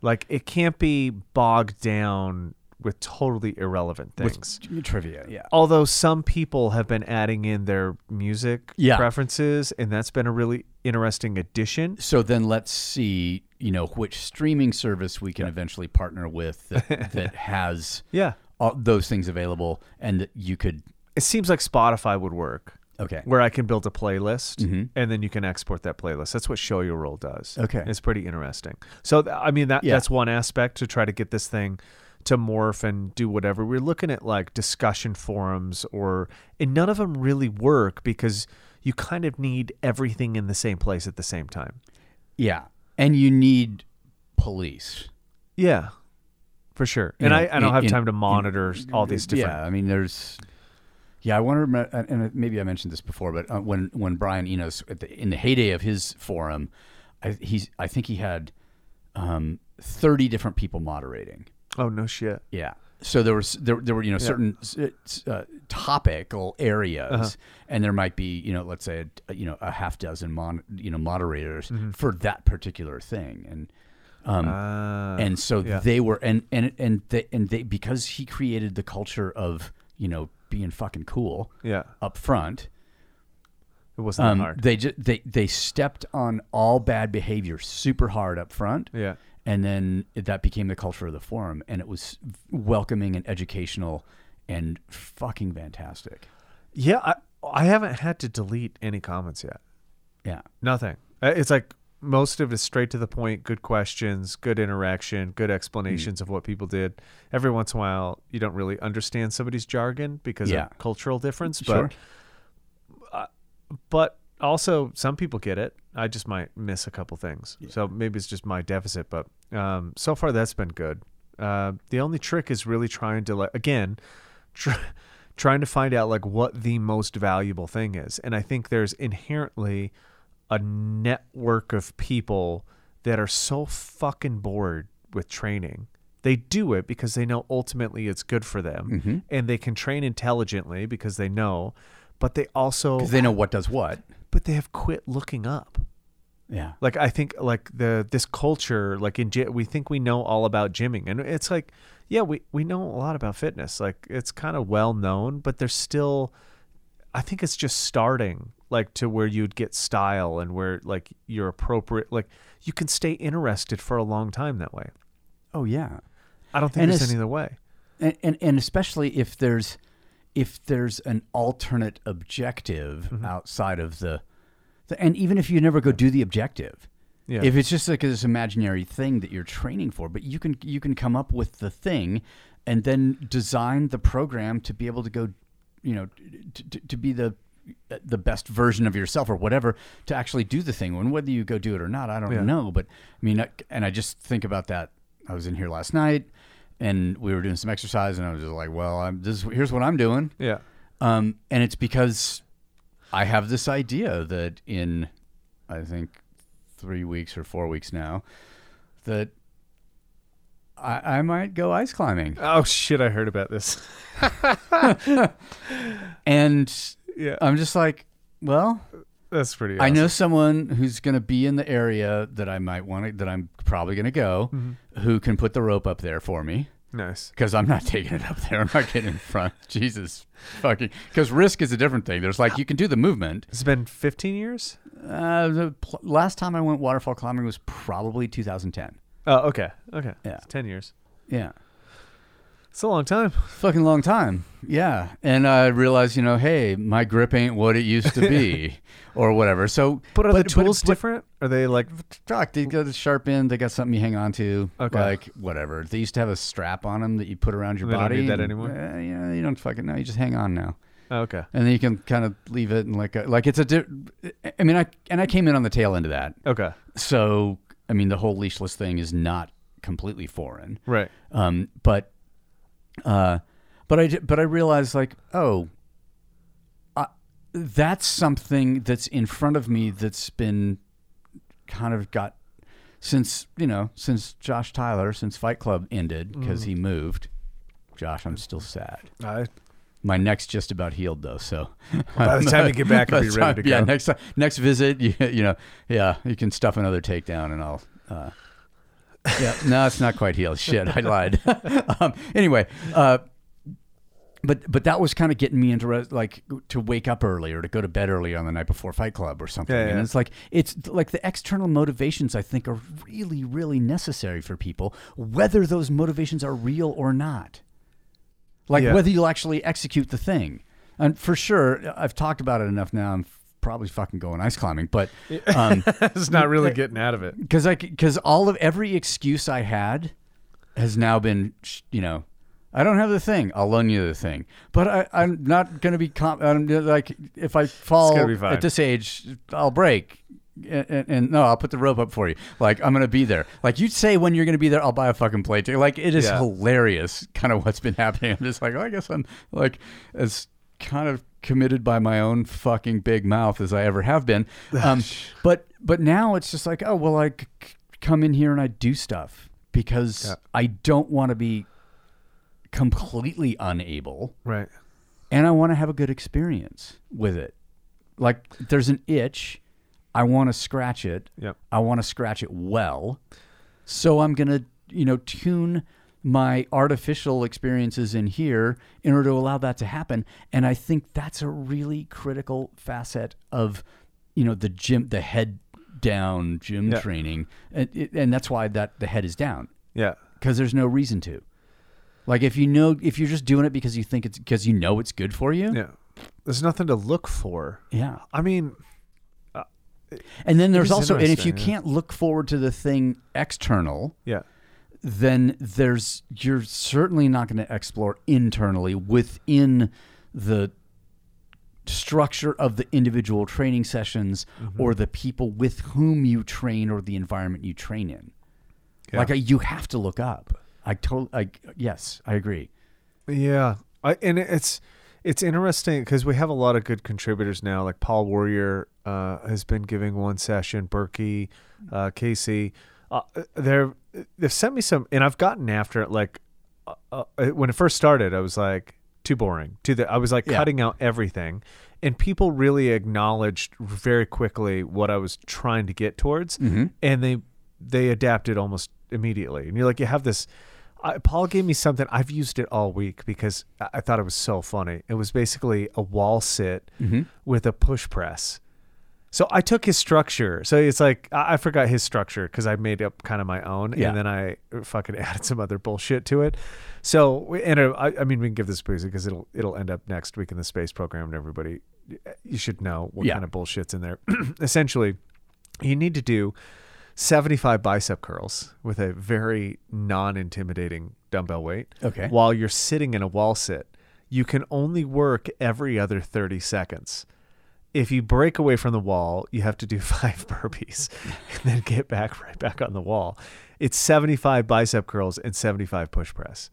Like it can't be bogged down with totally irrelevant things. with trivia, yeah. Although some people have been adding in their music Yeah. preferences, and that's been a really interesting addition. So then let's see, you know, which streaming service we can eventually partner with that, that has Yeah. all those things available and you could It seems like Spotify would work. Okay. where I can build a playlist Mhm. and then you can export that playlist. That's what Show Your Roll does. Okay. It's pretty interesting. So, th- I mean, that Yeah. that's one aspect to try to get this thing to morph and do whatever. We're looking at like discussion forums or, and none of them really work because you kind of need everything in the same place at the same time. Yeah. And you need police. Yeah, for sure. And know, I, I don't in- have in- time to monitor all these different. Yeah, I mean there's yeah, I wonder, and maybe I mentioned this before, but uh, when when Brian Enos at the, in the heyday of his forum, I, he's I think he had um, thirty different people moderating. Oh, no shit. Yeah. So there was there there were you know certain uh, topical areas, Uh-huh. and there might be you know let's say a, you know a half dozen mon, you know moderators Mm-hmm. for that particular thing, and um, Ah, and so yeah. they were and and and they and they because he created the culture of you know being fucking cool yeah, up front. it wasn't Um, hard. they just they they stepped on all bad behavior super hard up front yeah. and then that became the culture of the forum and it was welcoming and educational and fucking fantastic Yeah, I, I haven't had to delete any comments yet. yeah Nothing. Uh, It's like most of it is straight to the point, good questions, good interaction, good explanations of what people did. Every once in a while, you don't really understand somebody's jargon because Yeah. of cultural difference, Sure. but uh, but also some people get it. I just might miss a couple things, so maybe it's just my deficit. But um, so far, that's been good. Uh, the only trick is really trying to like again. Try, trying to find out like what the most valuable thing is and i think there's inherently a network of people that are so fucking bored with training. They do it because they know ultimately it's good for them mm-hmm. and they can train intelligently because they know, but they also they know what does what but they have quit looking up. yeah Like I think like the this culture like in we think we know all about gymming and it's like yeah, we we know a lot about fitness. Like it's kind of well known, but there's still I think it's just starting like to where you'd get style and where like you're appropriate like you can stay interested for a long time that way. oh yeah I don't think And there's it's- any other way. and, and and especially if there's if there's an alternate objective Mm-hmm. outside of the, the and even if you never go do the objective Yeah. if it's just like this imaginary thing that you're training for but you can you can come up with the thing and then design the program to be able to go you know to, to, to be the the best version of yourself or whatever to actually do the thing and whether you go do it or not i don't Yeah. know but i mean I- and i just think about that i was in here last night and we were doing some exercise and i was just like well i'm this is, here's what i'm doing yeah. um, and it's because I have this idea that in, I think, three weeks or four weeks now, that I, I might go ice climbing. Oh shit, I heard about this. And yeah. I'm just like, well, That's pretty I know someone who's going to be in the area that I might want to, that I'm probably going to go, Mm-hmm. who can put the rope up there for me. Nice. because I'm not taking it up there. I'm not getting in front. Jesus fucking. Because risk is a different thing. There's like you can do the movement. It's been 15 years. Uh, the pl- last time I went waterfall climbing was probably 2010. Oh, okay, okay. Yeah. It's 10 years. Yeah. It's a long time. Fucking long time. Yeah. And I realized, you know, hey, my grip ain't what it used to be or whatever. So, But are the tools but- different? Are they like? Fuck, they got a sharp end. They got something you hang on to. Okay. Like, whatever. They used to have a strap on them that you put around your They don't body. need that and, anymore? Uh, yeah, you don't fucking know. You just hang on now. Oh, okay. And then you can kind of leave it and like, a, like it's a, di- I mean, I, and I came in on the tail end of that. Okay. So, I mean, the whole leashless thing is not completely foreign. Right. Um, but, uh, but I, but I realized like, oh, uh, that's something that's in front of me that's been kind of got since you know since Josh Tyler since Fight Club ended because he moved. Josh, I'm still sad. I, My neck's just about healed though, so by the time you get back, I'll be ready to time- Yeah, next next visit, you, you know, yeah, you can stuff another takedown, and I'll. Uh, yeah, no, it's not quite healed. Shit, I lied. um, anyway, uh, but but that was kind of getting me into re- like to wake up early or to go to bed early on the night before Fight Club or something. Yeah, And it's like it's like the external motivations I think are really really necessary for people, whether those motivations are real or not. Like Yeah. whether you'll actually execute the thing. And for sure, I've talked about it enough now. I'm probably fucking going ice climbing, but um, it's not really getting out of it. because I because all of every excuse I had has now been you know I don't have the thing I'll loan you the thing. But I, I'm not gonna be com- I'm, like if I fall gonna be fine. at this age I'll break and, and, and no I'll put the rope up for you. Like I'm gonna be there. Like you say when you're gonna be there I'll buy a fucking plate like it is Yeah. hilarious kind of what's been happening. I'm just like oh, I guess I'm like as kind of committed by my own fucking big mouth as I ever have been um, but but now it's just like oh well I c- come in here and I do stuff because Yeah. I don't want to be completely unable Right. and I want to have a good experience with it. Like there's an itch, I want to scratch it. Yep. I want to scratch it well. So I'm going to, you know, tune my artificial experiences in here in order to allow that to happen. And I think that's a really critical facet of, you know, the gym, the head down gym Yeah. training. And, it- and that's why that the head is down Yeah. because there's no reason to. Like if you know, if you're just doing it because you think it's because you know it's good for you, Yeah. There's nothing to look for. yeah. I mean, And then there's also, and if you yeah. can't look forward to the thing external, yeah. Then there's you're certainly not going to explore internally within the structure of the individual training sessions Mm-hmm. or the people with whom you train or the environment you train in. Yeah. Like you have to look up. I totally, I yes, I agree. Yeah, I, and it's it's interesting because we have a lot of good contributors now. Like Paul Warrior uh, has been giving one session. Berkey, uh, Casey, uh, they're they've sent me some, and I've gotten after it. Like uh, uh, when it first started, I was like too boring. To the I was like Yeah. cutting out everything, and people really acknowledged very quickly what I was trying to get towards, and they they adapted almost immediately. And you're like, you have this. I, Paul gave me something. I've used it all week because I, I thought it was so funny. It was basically a wall sit with a push press. So I took his structure. So it's like I, I forgot his structure because I made up kind of my own, Yeah. and then I fucking added some other bullshit to it. So and uh, I, I mean we can give this boozy because it'll it'll end up next week in the space program, and everybody you should know what Yeah. kind of bullshit's in there. Essentially, you need to do 75 bicep curls with a very non-intimidating dumbbell weight. Okay. While you're sitting in a wall sit, you can only work every other 30 seconds. If you break away from the wall, you have to do five burpees and then get back right back on the wall. It's 75 bicep curls and 75 push press.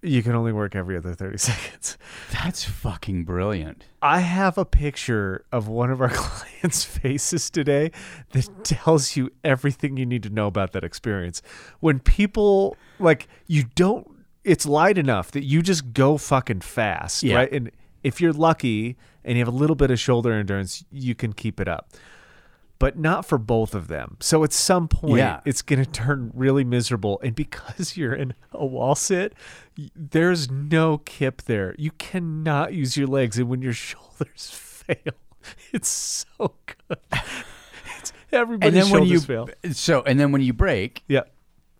You can only work every other 30 seconds. That's fucking brilliant. I have a picture of one of our clients' faces today that tells you everything you need to know about that experience. When people like you don't it's light enough that you just go fucking fast, Yeah. right? And if you're lucky and you have a little bit of shoulder endurance, you can keep it up. but not for both of them. So at some point, Yeah. it's going to turn really miserable. And because you're in a wall sit, there's no kip there. You cannot use your legs. And when your shoulders fail, it's so good. It's, everybody's and then when shoulders you fail. so and then when you break, Yeah.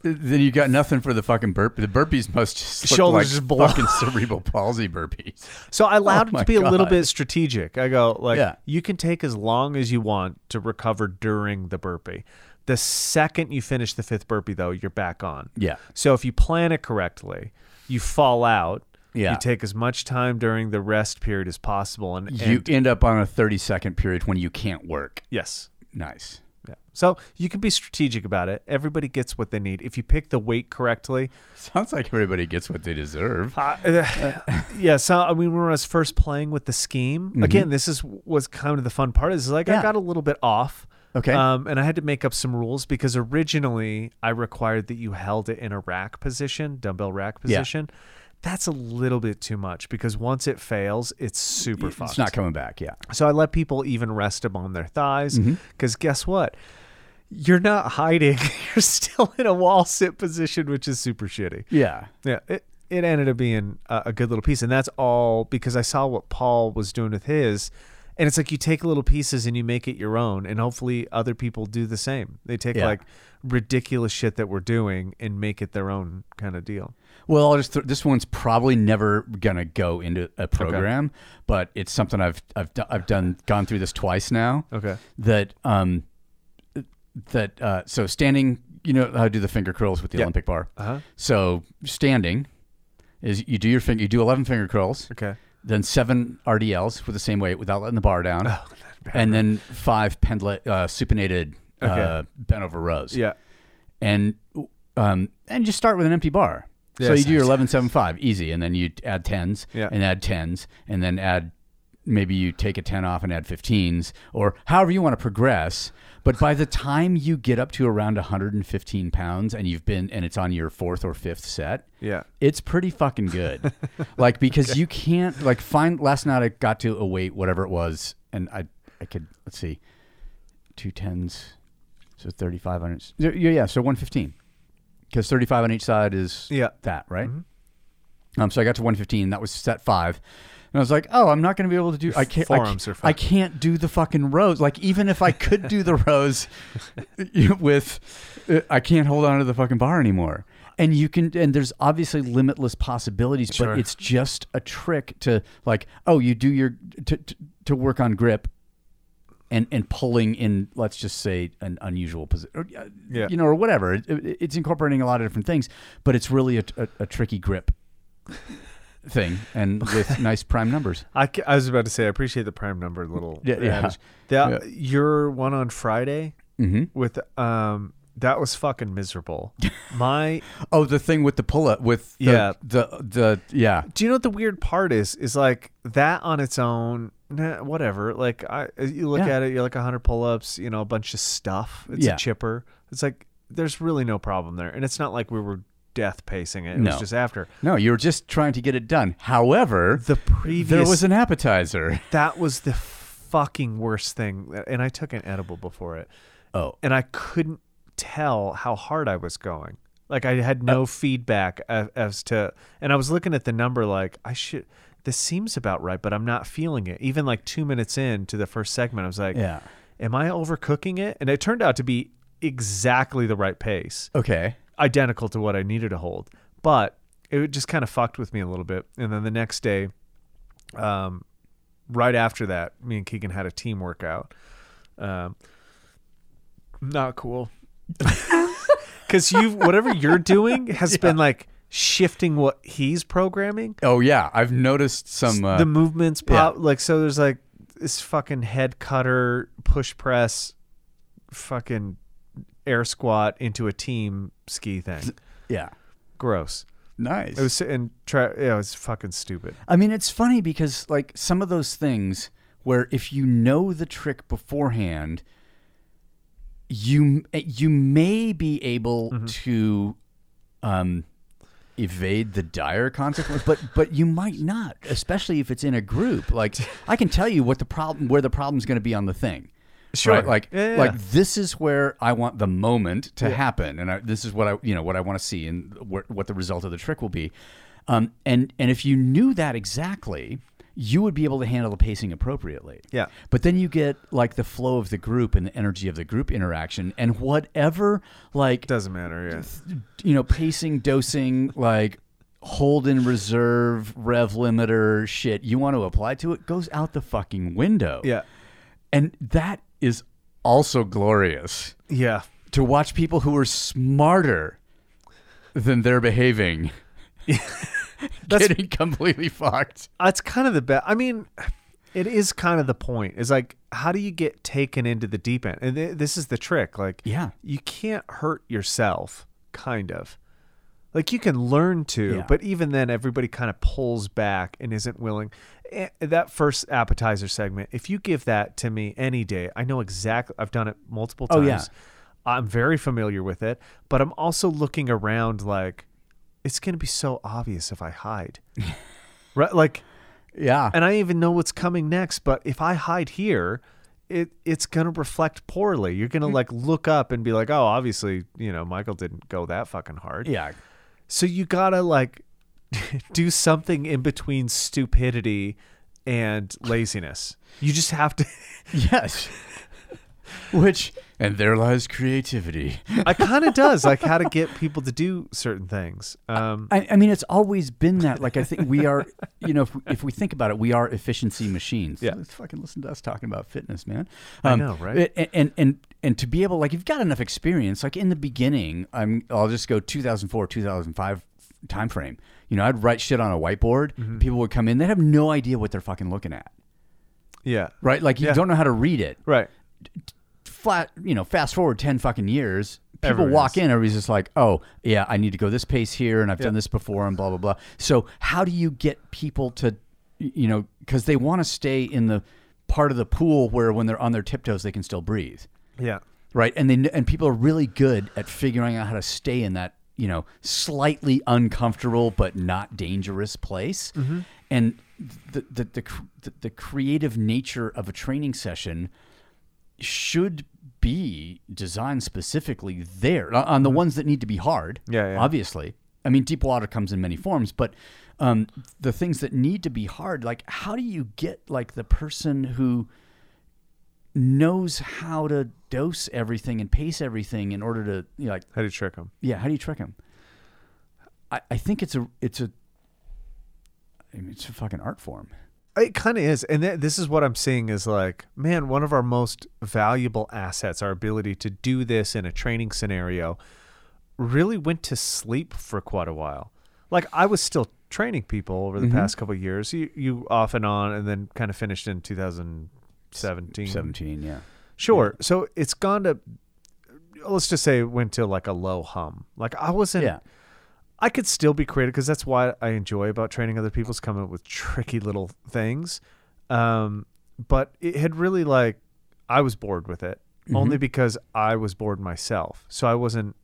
Then you got nothing for the fucking burp. The burpees must just Shoulders like just blow. fucking cerebral palsy burpees. So I allowed Oh it to be a little bit strategic. I go like, Yeah. you can take as long as you want to recover during the burpee. The second you finish the fifth burpee, though, you're back on. Yeah. So if you plan it correctly, you fall out. Yeah. You take as much time during the rest period as possible, and, You and- end up on a thirty second period when you can't work. yes. Nice. Yeah. So you can be strategic about it. Everybody gets what they need. If you pick the weight correctly, Sounds like everybody gets what they deserve. yeah. So I mean, when I was first playing with the scheme, again, this is was kind of the fun part. Is like I Mm-hmm. Got a little bit off. Okay. Um, and I had to make up some rules because originally I required that you held it in a rack position, dumbbell rack Yeah. That's a little bit too much because once it fails, it's super fucked. It's not coming back. Yeah. So I let people even rest them on their thighs Mm-hmm. because guess what? You're not hiding. You're still in a wall sit position, which is super shitty. Yeah. Yeah, it, it ended up being a, a good little piece, and that's all because I saw what Paul was doing with his, and it's like you take little pieces and you make it your own, and hopefully other people do the same. They take Yeah. like ridiculous shit that we're doing and make it their own kind of deal. Well, I'll just th- this one's probably never gonna go into a program, but it's something I've I've I've done gone through this twice now. Okay. That um that uh so standing, you know how to do the finger curls with the Yeah. Olympic bar. Uh-huh. So standing is you do your finger you do 11 finger curls. Okay. Then seven RDLs with the same weight without letting the bar down. Oh, and then five uh, supinated uh, bent over rows Yeah. and um, and just start with an empty bar. so you do your eleven seven five easy, and then you add tens, Yeah. and add tens, and then add maybe you take a ten off and add fifteens, or however you want to progress. But by the time you get up to around 115 pounds, and you've been and it's on your fourth or fifth set, Yeah. it's pretty fucking good. like because you can't like find. Last night I got to a weight whatever it was, and I I could let's see, two tens, so 35 on each. Yeah, yeah. So 115, because 35 on each side is Yeah. that right. Um, so I got to 115. That was set five. And I was like, "Oh, I'm not going to be able to do. I can't. I can't, I can't do the fucking rows. Like, even if I could do the rows with, uh, I can't hold on to the fucking bar anymore. And you can, and there's obviously limitless possibilities, Sure. but it's just a trick to like, oh, you do your to to, to work on grip, and and pulling in, let's just say, an unusual position, Yeah. you know, or whatever. It, it- it's incorporating a lot of different things, but it's really a, a, a tricky grip thing, and with nice prime numbers. I, I was about to say I appreciate the prime number little Yeah, yeah. The, Yeah. Your one on Friday Mm-hmm. with um that was fucking miserable. My Oh, the thing with the pull up with the, Yeah. the the yeah do you know what the weird part is? Is like that on its own, nah, whatever. Like I, you look Yeah. at it, you're like hundred pull-ups, you know, a bunch of stuff. It's Yeah. a chipper. It's like there's really no problem there, and it's not like we were death pacing it. It No. was just after no, you were just trying to get it done. However, the previous. there was an appetizer. that was the fucking worst thing, and I took an edible before it, Oh, and I couldn't tell how hard I was going. Like I had no uh. feedback as, as to, and I was looking at the number like I should. This seems about right, but I'm not feeling it. Even like two minutes into the first segment, I was like, yeah. "Am I overcooking it?" And it turned out to be exactly the right pace, Okay. Identical to what I needed to hold. But it just kind of fucked with me a little bit. And then the next day, um, right after that, me and Keegan had a team workout. Um, not cool. Because you, whatever you're doing, has been like shifting what he's programming. Oh yeah, I've noticed some. Uh, the movements pop like so. There's like this fucking head cutter, push press, fucking air squat into a team ski thing. yeah. Gross. Nice. It was and try. Yeah, it was fucking stupid. I mean, it's funny because like some of those things where if you know the trick beforehand, you you may be able to um, evade the dire consequence, but but you might not, especially if it's in a group. Like I can tell you what the problem, where the problem's going to be on the thing. Sure. Right? Like, Yeah, yeah. like this is where I want the moment to happen, and I, this is what I, you know, what I want to see, and wh- what the result of the trick will be. Um, and and if you knew that exactly, you would be able to handle the pacing appropriately. Yeah. But then you get like the flow of the group and the energy of the group interaction, and whatever like Doesn't matter. Yeah. you know, pacing, dosing, like hold in reserve, rev limiter shit you want to apply to it goes out the fucking window. Yeah. And that is also glorious Yeah. to watch people who are smarter than they're behaving That's- getting completely fucked. That's kind of the best. I mean, it is kind of the point. Is like, how do you get taken into the deep end? And th- this is the trick. Like, Yeah. you can't hurt yourself. Kind of. Like you can learn to, Yeah. but even then, everybody kind of pulls back and isn't willing. Eh, That first appetizer segment, if you give that to me any day, I know exactly. I've done it multiple times. Oh, yeah. I'm very familiar with it, but I'm also looking around like it's going to be so obvious if I hide. right? Like Yeah. and I even know what's coming next. But if I hide here, it it's gonna reflect poorly. You're Mm. gonna like look up and be like, oh, obviously, you know, Michael didn't go that fucking hard. yeah. So you gotta like do something in between stupidity and laziness. You just have to. Yes. Which and there lies creativity. I kind of does like how to get people to do certain things. Um, I, I mean, it's always been that. Like, I think we are, you know, if, if we think about it, we are efficiency machines. Yeah. Let's fucking listen to us talking about fitness, man. I know, right? And, and and and to be able, like, you've got enough experience. Like in the beginning, I'm. I'll just go 2004, 2005 time frame. You know, I'd write shit on a whiteboard. Mm-hmm. People would come in. They'd have no idea what they're fucking looking at. yeah. Right? Like, you Yeah. don't know how to read it. Right. Flat, you know, fast forward 10 fucking years. People walk is. in, everybody's just like, oh, yeah, I need to go this pace here, and I've Yeah. done this before, and blah, blah, blah. So, how do you get people to, you know, because they want to stay in the part of the pool where when they're on their tiptoes, they can still breathe, Yeah. right? And they, and people are really good at figuring out how to stay in that, you know, slightly uncomfortable but not dangerous place. And the, the, the, the, the creative nature of a training session should be designed specifically there on- the ones that need to be hard. Mm-hmm. Yeah, yeah. Obviously. I mean, deep water comes in many forms, but um, the things that need to be hard, like how do you get like the person who knows how to dose everything and pace everything in order to you know, like How do you trick them? yeah how do you trick them I, I think it's a it's a I mean, it's a fucking art form It kind of is, and th- this is what I'm seeing is like, man, one of our most valuable assets, our ability to do this in a training scenario, really went to sleep for quite a while. Like I was still training people over the Mm-hmm. past couple of years, you, you off and on, and then kind of finished in 2017. 17 17, yeah Sure. So it's gone to, let's just say, it went to like a low hum. Like I wasn't. yeah I could still be creative because that's why I enjoy about training other people is coming up with tricky little things. Um, but it had really like I was bored with it only because I was bored myself. So I wasn't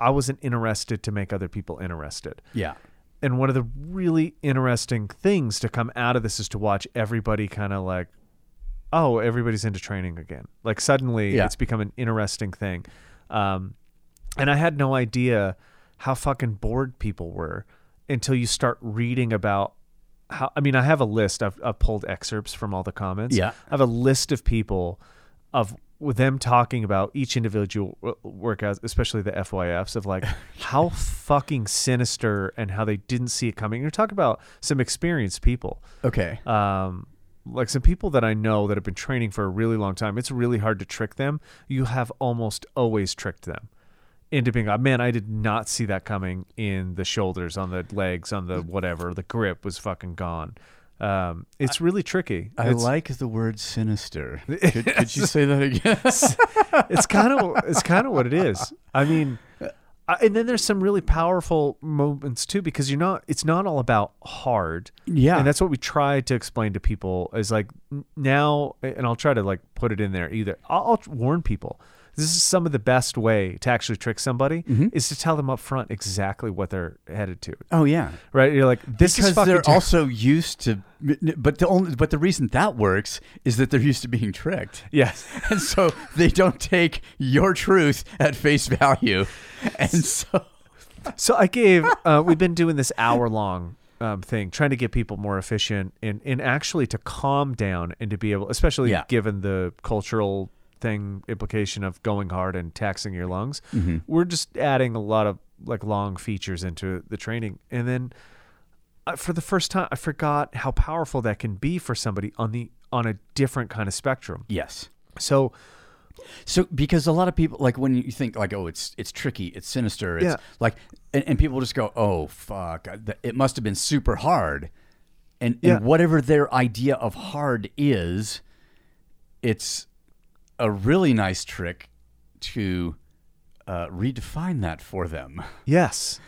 I wasn't interested to make other people interested. yeah And one of the really interesting things to come out of this is to watch everybody kind of like, oh, everybody's into training again. Like suddenly Yeah. it's become an interesting thing. Um, and I had no idea how fucking bored people were until you start reading about how. I mean, I have a list. I've, I've pulled excerpts from all the comments. Yeah. I have a list of people of with them talking about each individual workout, especially the FYFs, of like how fucking sinister and how they didn't see it coming. You're talking about some experienced people okay um, like some people that I know that have been training for a really long time, it's really hard to trick them. You have almost always tricked them into being, "Ah, man, I did not see that coming in the shoulders, on the legs, on the whatever. The grip was fucking gone. Um, it's really tricky. I it's, like the word sinister. Could, could you say that again? it's kind of it's kind of what it is. I mean, and then there's some really powerful moments too because you're not. It's not all about hard. Yeah. and that's what we try to explain to people is like now, and I'll try to like put it in there either. I'll, I'll warn people This is some of the best way to actually trick somebody Mm-hmm. is to tell them up front exactly what they're headed to. Oh yeah. Right? You're like, this because they're also used to but the only but the reason that works is that they're used to being tricked. Yes. And so they don't take your truth at face value. And so So I gave. Uh, we've been doing this hour long um, thing, trying to get people more efficient and and actually to calm down and to be able, especially Yeah. given the cultural thing implication of going hard and taxing your lungs. Mm-hmm. We're just adding a lot of like long features into the training, and then uh, for the first time, I forgot how powerful that can be for somebody on the on a different kind of spectrum. yes. So So because a lot of people like when you think like oh it's it's tricky it's sinister it's Yeah. like and, and people just go oh fuck it must have been super hard and, Yeah. and whatever their idea of hard is it's a really nice trick to uh, redefine that for them Yes.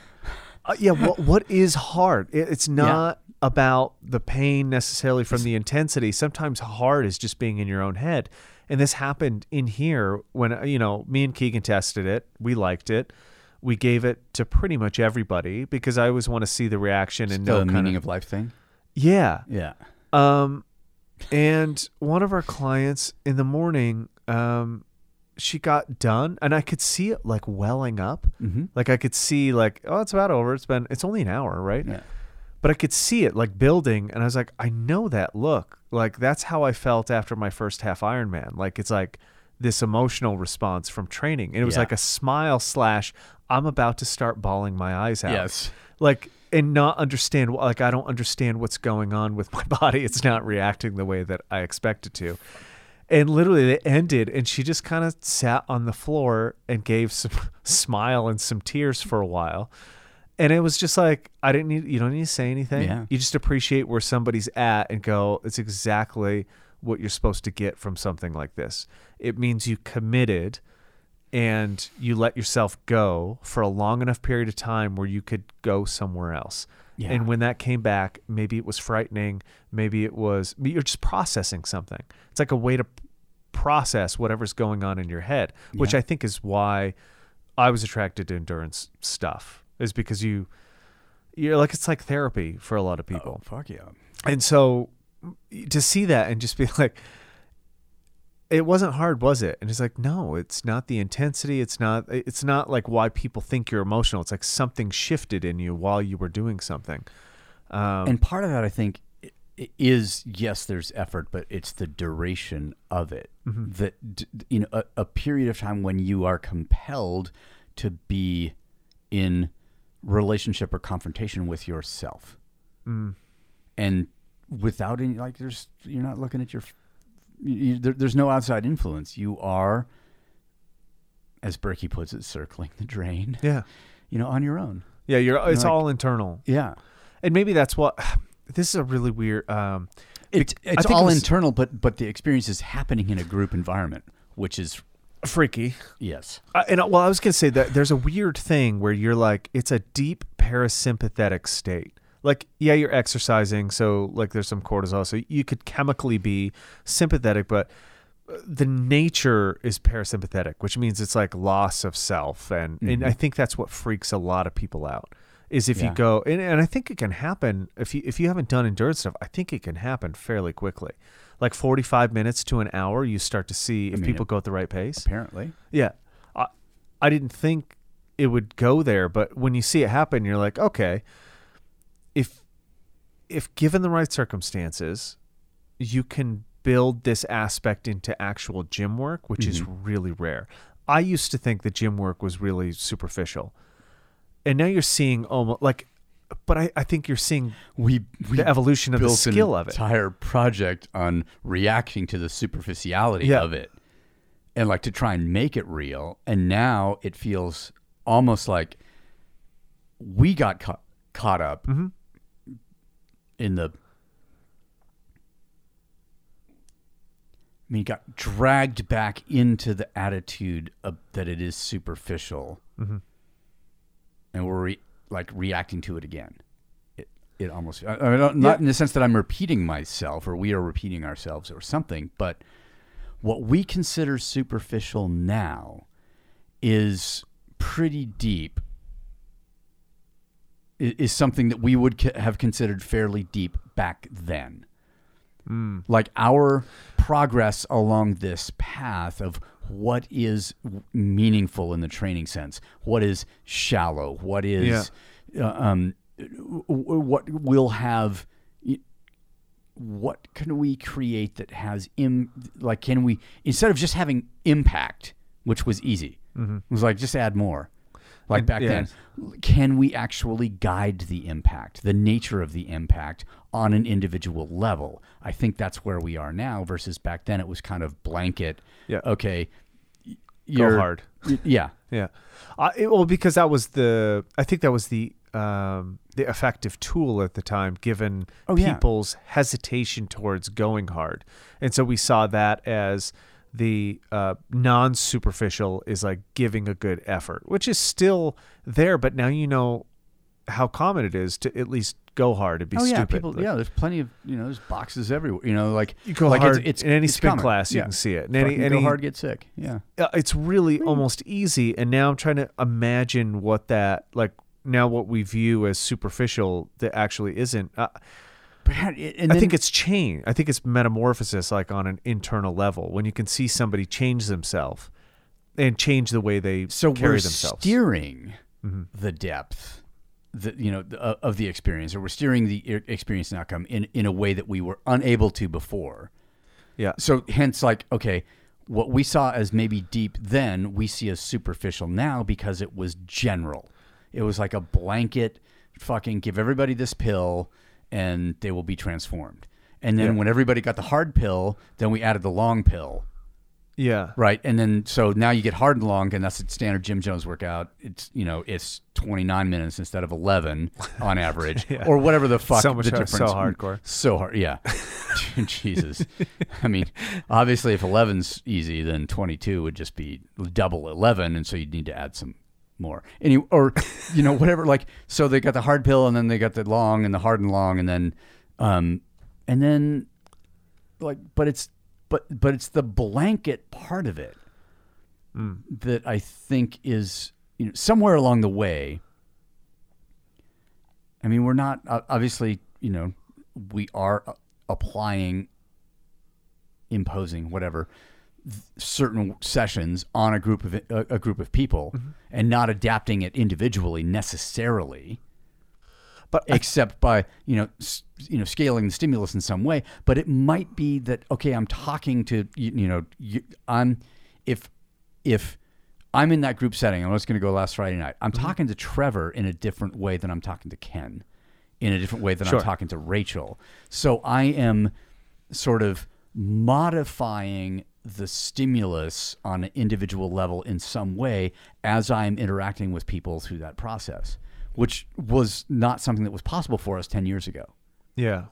Uh, yeah. What What is hard? It, it's not about the pain necessarily from the intensity. Sometimes hard is just being in your own head, and this happened in here when uh, you know me and Keegan tested it. We liked it. We gave it to pretty much everybody because I always want to see the reaction and the know kind meaning of of life thing yeah. yeah Um, and one of our clients in the morning, um, she got done, and I could see it like welling up. Mhm. Like I could see like, oh, it's about over. It's been, it's only an hour, right? yeah But I could see it like building, and I was like, I know that look. Like that's how I felt after my first half Ironman. Like it's like this emotional response from training, and it was Yeah. like a smile slash, I'm about to start bawling my eyes out yes like and not understand like I don't understand what's going on with my body. It's not reacting the way that I expect it to. And literally it ended and she just kind of sat on the floor and gave some smile and some tears for a while. And it was just like I didn't need you don't need to say anything. Yeah. You just appreciate where somebody's at and go, it's exactly what you're supposed to get from something like this. It means you committed and you let yourself go for a long enough period of time where you could go somewhere else. Yeah. And when that came back, maybe it was frightening, maybe it was you're just processing something. It's like a way to process whatever's going on in your head, which Yeah. I think is why I was attracted to endurance stuff. Is because you you're like it's like therapy for a lot of oh, people. oh fuck yeah And so to see that and just be like, it wasn't hard, was it? And it's like, no, it's not the intensity. It's not. It's not like why people think you're emotional. It's like something shifted in you while you were doing something. Um, and part of that i think is yes there's effort but it's the duration of it that d- d- you know a, a period of time when you are compelled to be in relationship or confrontation with yourself and without any like there's you're not looking at your you, there, there's no outside influence you are as Berkey puts it circling the drain yeah, you know on your own yeah. You're. It's like- all internal, yeah and maybe that's what. This is a really weird. Um, It's, it's think it all was- internal, but but the experience is happening in a group environment, which is freaky. yes, Uh, and uh, well, I was gonna say that there's a weird thing where you're like, it's a deep parasympathetic state. Like, yeah, you're exercising, so like there's some cortisol, so you could chemically be sympathetic, but uh, the nature is parasympathetic, which means it's like loss of self, and and I think that's what freaks a lot of people out. Is if you go, and, and I think it can happen if you if you haven't done endurance stuff, I think it can happen fairly quickly. Like 45 minutes to an hour, you start to see if mean, people go at the right pace. apparently. Yeah. I, I didn't think it would go there, but when you see it happen, you're like, okay, if given the right circumstances, you can build this aspect into actual gym work, which is really rare. I used to think that gym work was really superficial. And now you're seeing almost like but I, I think you're seeing We, we the evolution of the skill of it. entire project on reacting to the superficiality Yeah. of it, and like to try and make it real. And now it feels almost like we got caught caught up Mm-hmm. In the. I mean, got dragged back into the attitude of, that it is superficial, Mm-hmm. and we're re, like reacting to it again. It, it almost, I, I not not in the sense that I'm repeating myself or we are repeating ourselves or something, but what we consider superficial now is pretty deep. I- Is something that we would have considered fairly deep back then. Like our progress along this path of what is meaningful in the training sense, what is shallow, what is uh, um, what will have what can we create that has Im like can we instead of just having impact which was easy it was like just add more like back yeah. then can we actually guide the impact the nature of the impact on an individual level i think that's where we are now versus back then it was kind of blanket Yeah. okay Go you're- hard. yeah Yeah. Uh, it- well, because that was the, I think that was the, um, the effective tool at the time, given Oh, yeah. people's hesitation towards going hard. And so we saw that as the uh, non superficial is like giving a good effort, which is still there, but now you know how common it is to at least go hard and be oh yeah, stupid. people. Like, yeah, there's plenty of you know, there's boxes everywhere. You know, like You go like hard it's, it's in any it's spin common. class, you Yeah. can see it. In any, any, go hard, get sick. Yeah. uh, it's really almost easy and now i'm trying to imagine what that like now what we view as superficial that actually isn't uh, But how, and i then- think it's change i think it's metamorphosis like on an internal level when you can see somebody change themselves and change the way they so carry we're themselves steering Mm-hmm. the depth, the you know the, uh, of the experience, or we're steering the experience and outcome in in a way that we were unable to before. yeah So hence, like, okay, what we saw as maybe deep then, we see as superficial now because it was general. It was like a blanket, fucking give everybody this pill, and they will be transformed. And then Yeah. when everybody got the hard pill, then we added the long pill. yeah Right. And then so now you get hard and long, and that's a standard Gym Jones workout. It's you know, it's twenty nine minutes instead of eleven on average. Or whatever the fuck So much the hard- so hardcore. So hard, yeah. Jesus. I mean, obviously if 11's easy, then twenty two would just be double eleven, and so you'd need to add some more. Any or you know, whatever like so they got the hard pill and then they got the long and the hard and long and then um and then like but it's but but it's the blanket part of it that I think is you know somewhere along the way. I mean, we're not uh, obviously you know we are uh, applying, imposing whatever certain sessions on a group of a, a group of people mm-hmm. and not adapting it individually necessarily. But I- except by you know s- you know scaling the stimulus in some way. But it might be that okay i'm talking to you, you know you, i'm if if i'm in that group setting i'm just going to go last friday night. I'm mm-hmm. talking to trevor in a different way than i'm talking to ken in a different way than Sure. i'm talking to rachel. So i am sort of modifying the stimulus on an individual level in some way as I'm interacting with people through that process, which was not something that was possible for us 10 years ago yeah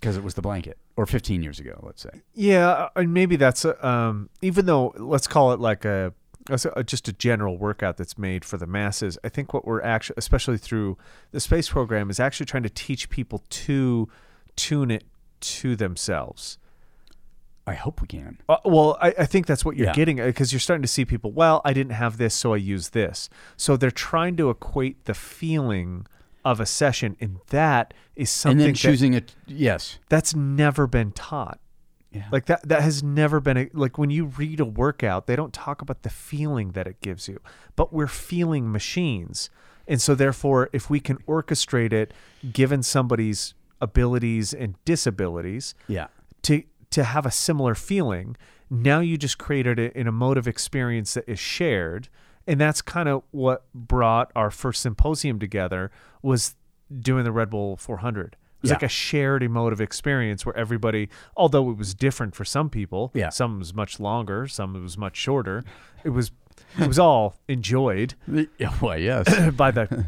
because it was the blanket or 15 years ago, let's say. Yeah, and maybe that's a, um, even though let's call it like a, a just a general workout that's made for the masses. I think what we're actually, especially through the space program, is actually trying to teach people to tune it to themselves. I hope we can. Uh, well, I, I think that's what you're Yeah. getting because you're starting to see people. Well, I didn't have this, so I use this. So they're trying to equate the feeling of a session, and that is something and then that- choosing it, yes. that's never been taught. Yeah. Like that that has never been a, like when you read a workout, they don't talk about the feeling that it gives you. But we're feeling machines. And so therefore if we can orchestrate it given somebody's abilities and disabilities Yeah. to to have a similar feeling, now you just created it in a mode of experience that is shared. And that's kind of what brought our first symposium together was doing the Red Bull 400. It was Yeah. like a shared emotive experience where everybody, although it was different for some people, Yeah. some was much longer, some was much shorter. It was it was all enjoyed Why, yes. by the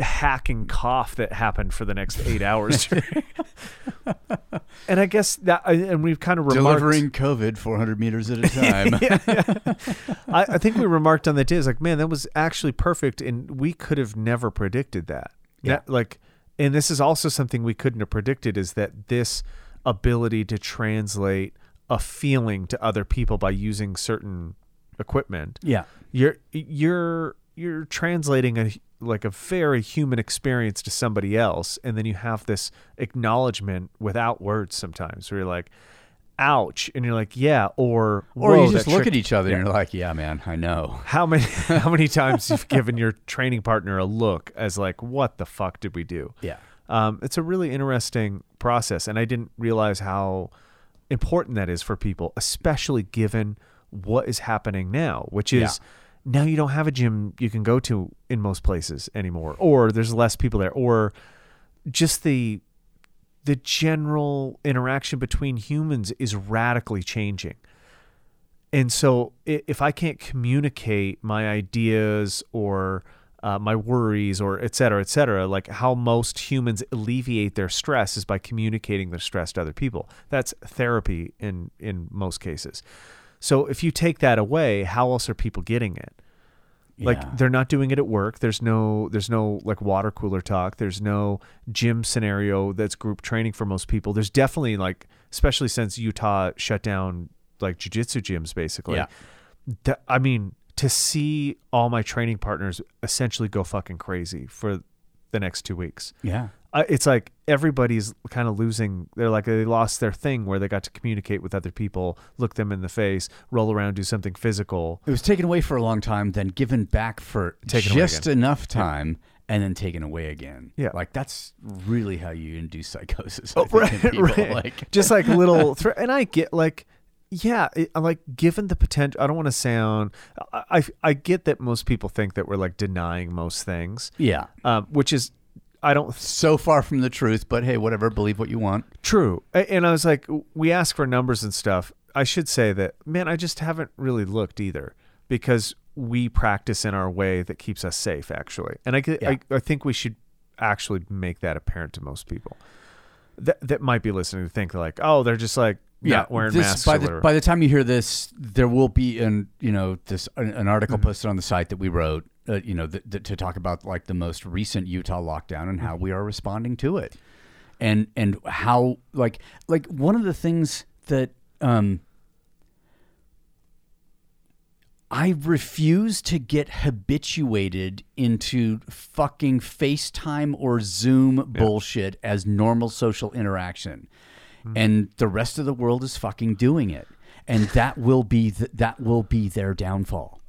hacking cough that happened for the next eight hours. and I guess that, uh, and we've kind of remarked, Delivering COVID 400 meters at a time. I, I think we remarked on that day. It's like, man, that was actually perfect, and we could have never predicted that. Yeah. That- like, and this is also something we couldn't have predicted is that this ability to translate a feeling to other people by using certain equipment Yeah. you're you're you're translating a like a very human experience to somebody else and then you have this acknowledgement without words sometimes where you're like ouch and you're like yeah or Or you just look trick- at each other and you're like, yeah, man, I know. how many how many times you've given your training partner a look as like what the fuck did we do Yeah. um, it's a really interesting process, and I didn't realize how important that is for people, especially given what is happening now, which is now you don't have a gym you can go to in most places anymore, or there's less people there, or just the the general interaction between humans is radically changing. And so if I can't communicate my ideas or uh, my worries or et cetera, et cetera, like how most humans alleviate their stress is by communicating their stress to other people. That's therapy in, in most cases. So if you take that away, how else are people getting it? like Yeah. they're not doing it at work there's no there's no like water cooler talk there's no gym scenario that's group training for most people there's definitely like especially since utah shut down like jiu-jitsu gyms basically Yeah. That- i mean to see all my training partners essentially go fucking crazy for the next two weeks Yeah. It's like everybody's kind of losing. They're like they lost their thing where they got to communicate with other people, look them in the face, roll around, do something physical. It was taken away for a long time, then given back for Taken just enough time, and then taken away again. Yeah. like that's really how you induce psychosis. Oh, right, people. right. Like, just like little thre- and i get like yeah it, like given the potential i don't want to sound I, I i get that most people think that we're like denying most things yeah, um which is i don't so far from the truth. But hey, whatever. Believe what you want. true and i was like we ask for numbers and stuff i should say that man i just haven't really looked either because we practice in our way that keeps us safe actually and i Yeah. I, I think we should actually make that apparent to most people that that might be listening to think like oh they're just like not wearing this, masks by the by the time you hear this, there will be an you know this an, an article mm-hmm. posted on the site that we wrote. Uh, you know, th- th- to talk about like the most recent Utah lockdown and how we are responding to it, and and how like like one of the things that um I refuse to get habituated into fucking FaceTime or Zoom bullshit as normal social interaction. And the rest of the world is fucking doing it. And that will be th- that will be their downfall.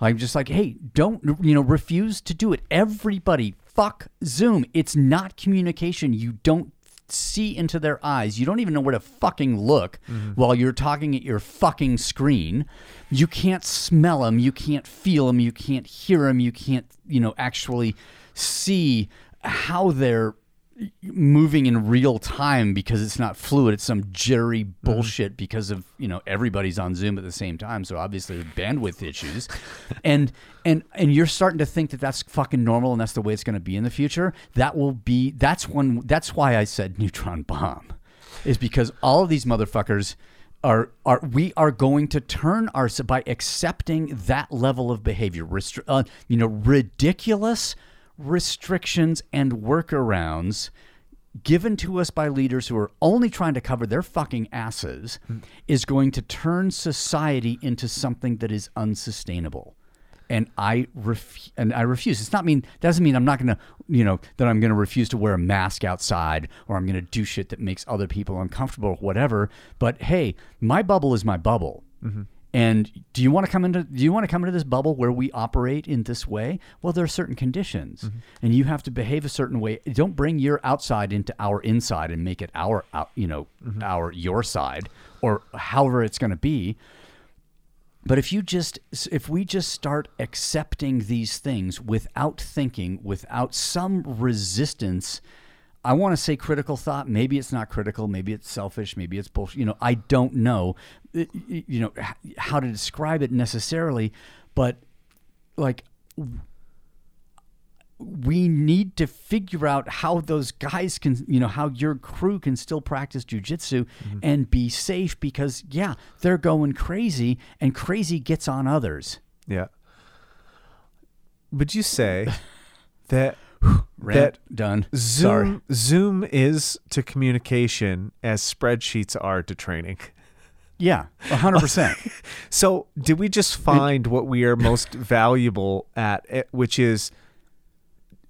I'm just like, hey, don't you know, refuse to do it. Everybody, fuck Zoom. It's not communication. You don't see into their eyes. You don't even know where to fucking look mm-hmm. while you're talking at your fucking screen. You can't smell them. You can't feel them. You can't hear them. You can't, you know, actually see how they're moving in real time because it's not fluid. It's some jittery bullshit because of you know everybody's on Zoom at the same time. So obviously there's bandwidth issues, and and and you're starting to think that that's fucking normal and that's the way it's going to be in the future. That will be. That's one. That's why I said neutron bomb, is because all of these motherfuckers. Are, are we are going to turn our by accepting that level of behavior, restri- uh, you know, ridiculous restrictions and workarounds given to us by leaders who are only trying to cover their fucking asses hmm. is going to turn society into something that is unsustainable. And I ref- and I refuse. It's not mean doesn't mean I'm not going to, you know, that I'm going to refuse to wear a mask outside or I'm going to do shit that makes other people uncomfortable or whatever. But hey, my bubble is my bubble. Mm-hmm. And do you want to come into do you want to come into this bubble where we operate in this way? Well, there are certain conditions, mm-hmm. and you have to behave a certain way. Don't bring your outside into our inside and make it our out, you know, mm-hmm. our your side or however it's going to be. But if you just if we just start accepting these things without thinking, without some resistance, I want to say critical thought. Maybe it's not critical. Maybe it's selfish. Maybe it's bullshit. You know, I don't know. You know how to describe it necessarily, but like we need to figure out how those guys can, you know, how your crew can still practice jujitsu mm-hmm. and be safe because, yeah, they're going crazy and crazy gets on others. Yeah. Would you say that Rant done. Sorry. Zoom Zoom is to communication as spreadsheets are to training? Yeah, hundred percent. So, did we just find what we are most valuable at, eh, which is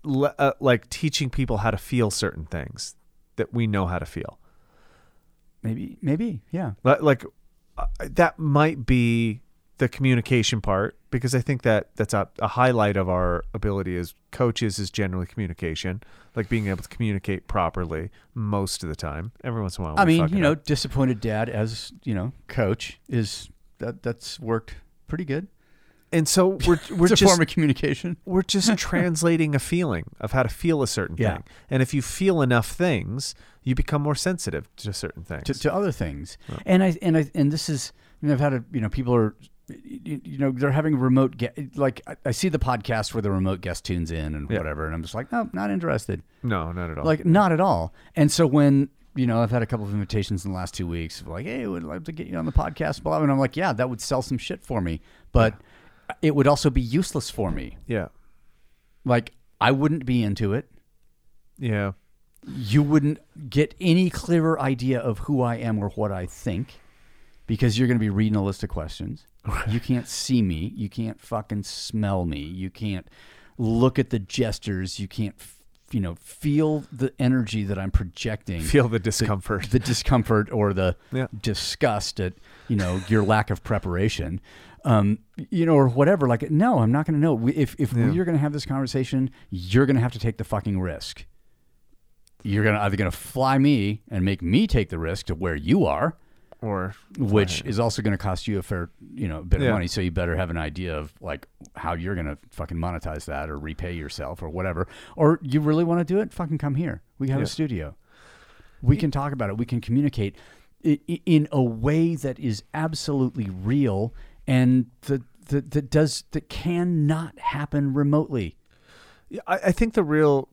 le- uh, like teaching people how to feel certain things that we know how to feel? Maybe, maybe, yeah. Li- Like uh, that might be the communication part because I think that that's a, a highlight of our ability as coaches is generally communication, like being able to communicate properly most of the time. Every once in a while, I mean, you know, up. disappointed dad as you know, coach is that that's worked pretty good. and so we're we're it's a just form of communication. we're just translating a feeling of how to feel a certain Yeah. thing. And if you feel enough things, you become more sensitive to certain things. to, to other things. And I and I and this is know I've had a you know people are you, you know they're having remote ge- like I, I see the podcast where the remote guest tunes in and Yeah. whatever and I'm just like no not interested no, not at all. like not at all. And so when you know I've had a couple of invitations in the last two weeks of like hey would love to get you on the podcast blah and I'm like yeah that would sell some shit for me but it would also be useless for me yeah. like I wouldn't be into it Yeah. you wouldn't get any clearer idea of who I am or what I think because you're going to be reading a list of questions. You can't see me. You can't fucking smell me. You can't look at the gestures. You can't, f- you know, feel the energy that I'm projecting. Feel the discomfort. the discomfort or the Yeah. disgust at you know your lack of preparation um, you know or whatever like no i'm not going to know We- if, if Yeah. we're going to have this conversation you're going to have to take the fucking risk you're going to either going to fly me and make me take the risk to where you are or which is also going to cost you a fair you know bit Yeah. of money so you better have an idea of like how you're going to fucking monetize that or repay yourself or whatever. Or you really want to do it? Fucking come here. We have Yeah. a studio. We can talk about it. We can communicate i- i- in a way that is absolutely real and that that, that does that cannot happen remotely. Yeah, I, I think the real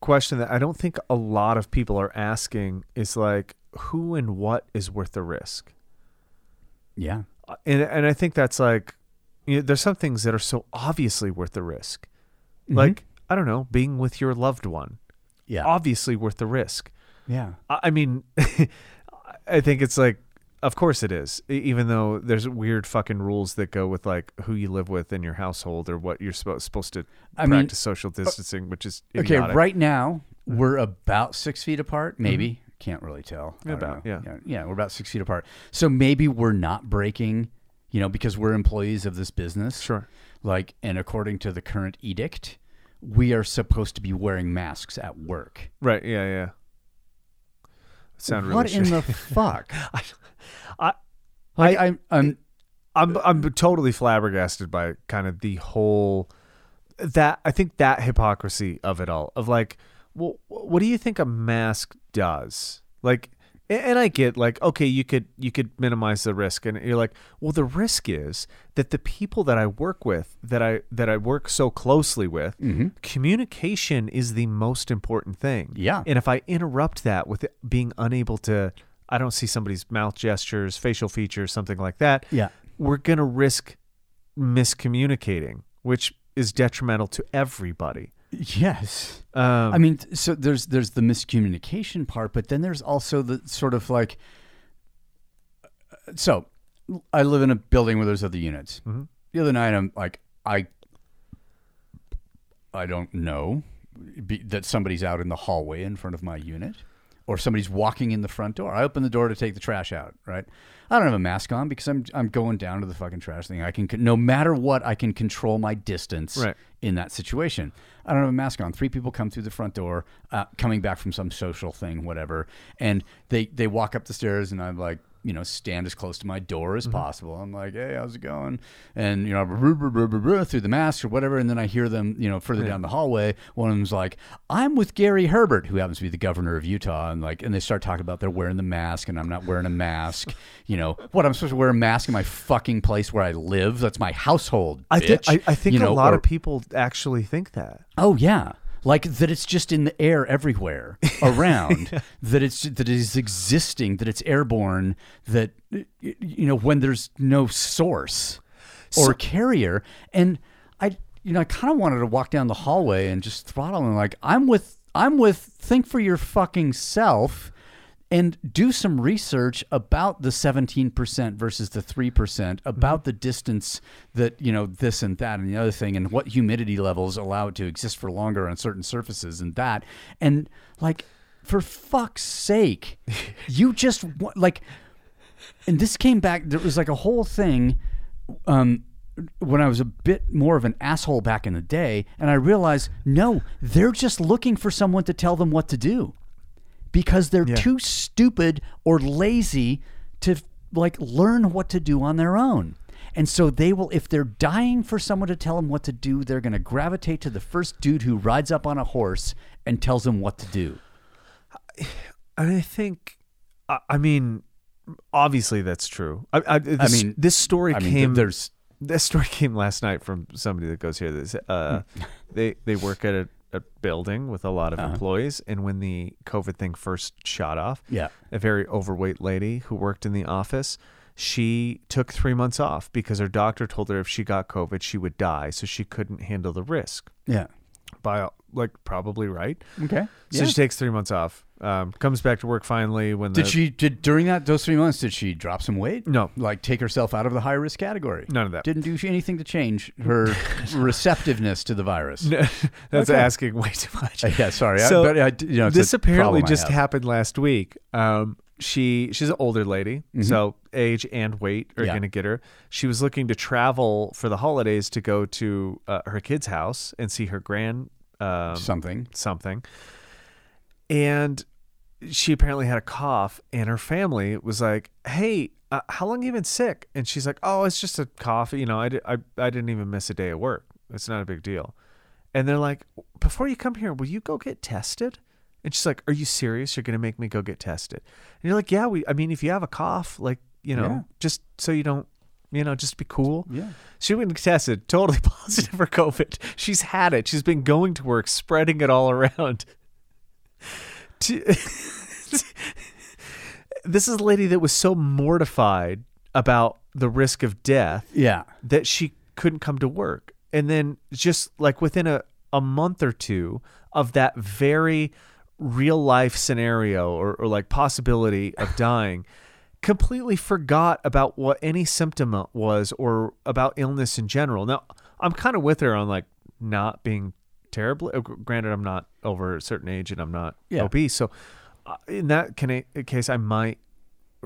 question that I don't think a lot of people are asking is like, who and what is worth the risk? yeah. Uh, And and I think that's like, you know, there's some things that are so obviously worth the risk, like I don't know, being with your loved one, yeah. Obviously worth the risk. yeah. I I mean, I think it's like, of course it is. Even though there's weird fucking rules that go with like who you live with in your household or what you're supposed supposed to I mean, uh, practice social distancing, which is Okay, right now we're about six feet apart. Maybe can't really tell. I About, yeah. yeah, yeah, we're about six feet apart. So maybe we're not breaking, you know, because we're employees of this business. Sure. Like, and according to the current edict, we are supposed to be wearing masks at work. Right. Yeah. Yeah. Sound really what in shitty. the fuck? I, Like, I, I'm. I'm I'm totally flabbergasted by kind of the whole that I think that hypocrisy of it all of like, well, what do you think a mask does? Like, and I get like, okay, you could you could minimize the risk, and you're like, well, the risk is that the people that I work with, that I that I work so closely with, mm-hmm. communication is the most important thing. Yeah. and if I interrupt that with being unable to, I don't see somebody's mouth gestures, facial features, something like that Yeah. we're going to risk miscommunicating, which is detrimental to everybody. Yes. Um, I mean, so there's there's the miscommunication part, but then there's also the sort of like. So, I live in a building where there's other units. The other night, I'm like, I. I don't know be, that somebody's out in the hallway in front of my unit, or somebody's walking in the front door. I open the door to take the trash out. Right. I don't have a mask on because I'm I'm going down to the fucking trash thing. I can no matter what, I can control my distance Right. in that situation. I don't have a mask on. Three people come through the front door, uh, coming back from some social thing, whatever, and they they walk up the stairs, and I'm like, you know, stand as close to my door as mm-hmm. possible. I'm like, hey, how's it going? And you know, brr, brr, brr, through the mask or whatever, and then I hear them, you know, further down the hallway. One of them's like, I'm with Gary Herbert, who happens to be the governor of Utah, and like, and they start talking about they're wearing the mask, and I'm not wearing a mask. You know, what I'm supposed to wear a mask in my fucking place where I live? That's my household. I, bitch. I, I think You know, a lot or- of people actually think that. Oh yeah, like that. It's just in the air everywhere around. That it's that it is existing. That it's airborne. That you know when there's no source or carrier. And I, you know, I kind of wanted to walk down the hallway and just throttle them. Like I'm with, I'm with. Think for your fucking self. And do some research about the 17% versus the 3% about the distance that you know this and that and the other thing and what humidity levels allow it to exist for longer on certain surfaces and that. And like for fuck's sake you just like and this came back there was like a whole thing um when I was a bit more of an asshole back in the day, and I realized no, they're just looking for someone to tell them what to do because they're Yeah. too stupid or lazy to like learn what to do on their own. And so they will, if they're dying for someone to tell them what to do, they're going to gravitate to the first dude who rides up on a horse and tells them what to do. And I think, I, I mean, obviously that's true. I, I, this, mean- this story I mean, came. there's this story came last night from somebody that goes here. That uh, Hmm. they they work at a, a building with a lot Uh-huh. of employees, and when the COVID thing first shot off, Yeah. a very overweight lady who worked in the office. She took three months off because her doctor told her if she got COVID, she would die, so she couldn't handle the risk. yeah. By like probably right. Okay. So she takes three months off. Um, comes back to work finally when Did the, she did during that those three months? Did she drop some weight? No. like take herself out of the high risk category. None of that. Didn't do anything to change her receptiveness to the virus. That's Okay. asking way too much. Uh, yeah, sorry. I- So but I, you know, this apparently just happened last week. Um, she she's an older lady, so age and weight are Mm-hmm. Yeah. going to get her. She was looking to travel for the holidays to go to uh, her kid's house and see her grand um, something. something, and she apparently had a cough, and her family was like, "Hey." Uh, how long have you been sick? And she's like, "Oh, it's just a cough. You know, I, di- I, I didn't even miss a day of work. It's not a big deal." And they're like, before you come here, will you go get tested? And she's like, Are you serious? You're gonna make me go get tested? And you're like, Yeah, we I mean, if you have a cough, like, you know, Yeah. just so you don't you know, just be cool. Yeah. She went and tested, totally positive for COVID. She's had it. She's been going to work, spreading it all around. This is a lady that was so mortified about the risk of death Yeah. that she couldn't come to work. And then just like within a, a month or two of that very real life scenario or, or like possibility of dying, completely forgot about what any symptom was or about illness in general. Now, I'm kind of with her on like not being terribly, uh, granted, I'm not over a certain age and I'm not Yeah. obese. So uh, in that case, I might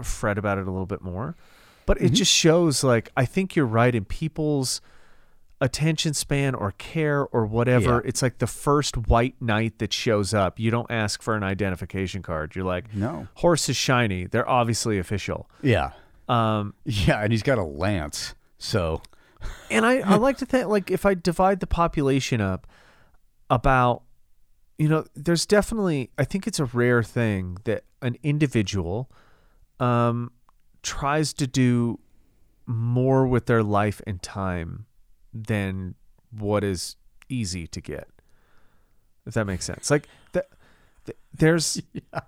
fret about it a little bit more. But Mm-hmm. it just shows, like, I think you're right in people's attention span or care or whatever. Yeah. It's like the first white knight that shows up. You don't ask for an identification card. You're like, No. horse is shiny. They're obviously official. Yeah. Um, Yeah, and he's got a lance. So and I, I like to think like if I divide the population up about you know there's definitely I think it's a rare thing that an individual um tries to do more with their life and time than what is easy to get if that makes sense like th- th- there's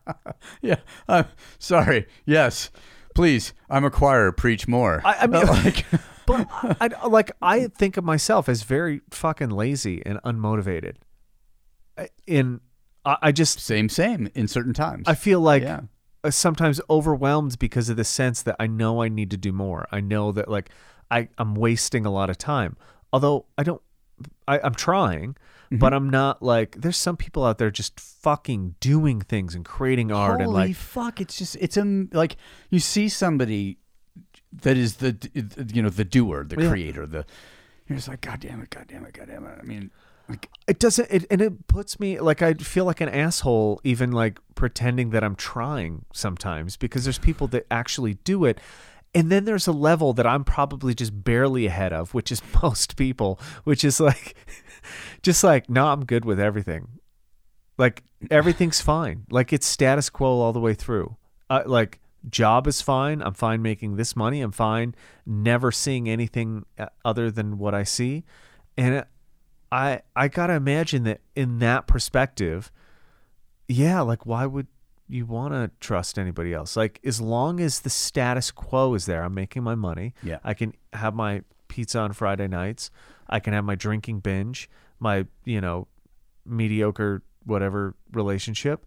yeah. I'm sorry. Yes. Please, I'm a choir. Preach more. I, I mean, like, but I- like I think of myself as very fucking lazy and unmotivated. In I, I just same, same in certain times. I feel like Yeah. uh, sometimes overwhelmed because of the sense that I know I need to do more. I know that like I I'm wasting a lot of time. Although I don't, I, I'm trying, Mm-hmm. but I'm not like. There's some people out there just fucking doing things and creating art Holy and like fuck! It's just it's a like you see somebody that is the you know the doer, the Yeah. creator, the you're just like God damn it, God damn it, God damn it. I mean, it doesn't it, and it puts me like i feel like an asshole even like pretending that i'm trying sometimes because there's people that actually do it. And then there's a level that i'm probably just barely ahead of which is most people which is like just like no i'm good with everything. Like everything's fine. Like it's status quo all the way through. Uh, like job is fine. I'm fine making this money. I'm fine never seeing anything uh, other than what i see. And it, I I gotta imagine that in that perspective, yeah, like why would you want to trust anybody else? Like as long as the status quo is there, I'm making my money. Yeah. I can have my pizza on Friday nights. I can have my drinking binge, my you know mediocre whatever relationship.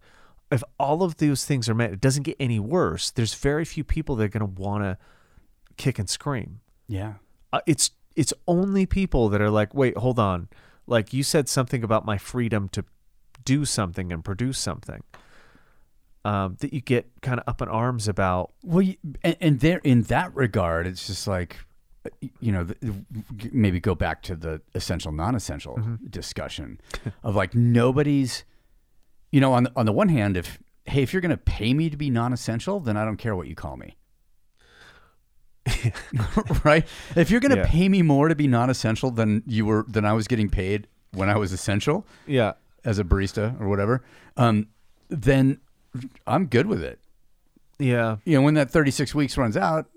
if all of those things are met, it doesn't get any worse. There's very few people that are going to want to kick and scream. Yeah. Uh, it's it's only people that are like, wait, hold on. Like you said something about my freedom to do something and produce something. Um, that you get kind of up in arms about. Well, you, and, and there in that regard, it's just like, you know, maybe go back to the essential non-essential discussion of like nobody's, you know, on the, on the one hand, if hey, if you're going to pay me to be non-essential, then I don't care what you call me. right? If you're going to Yeah. pay me more to be non-essential than you were than I was getting paid when I was essential Yeah, as a barista or whatever, um, then I'm good with it. yeah, you know, when that 36 weeks runs out,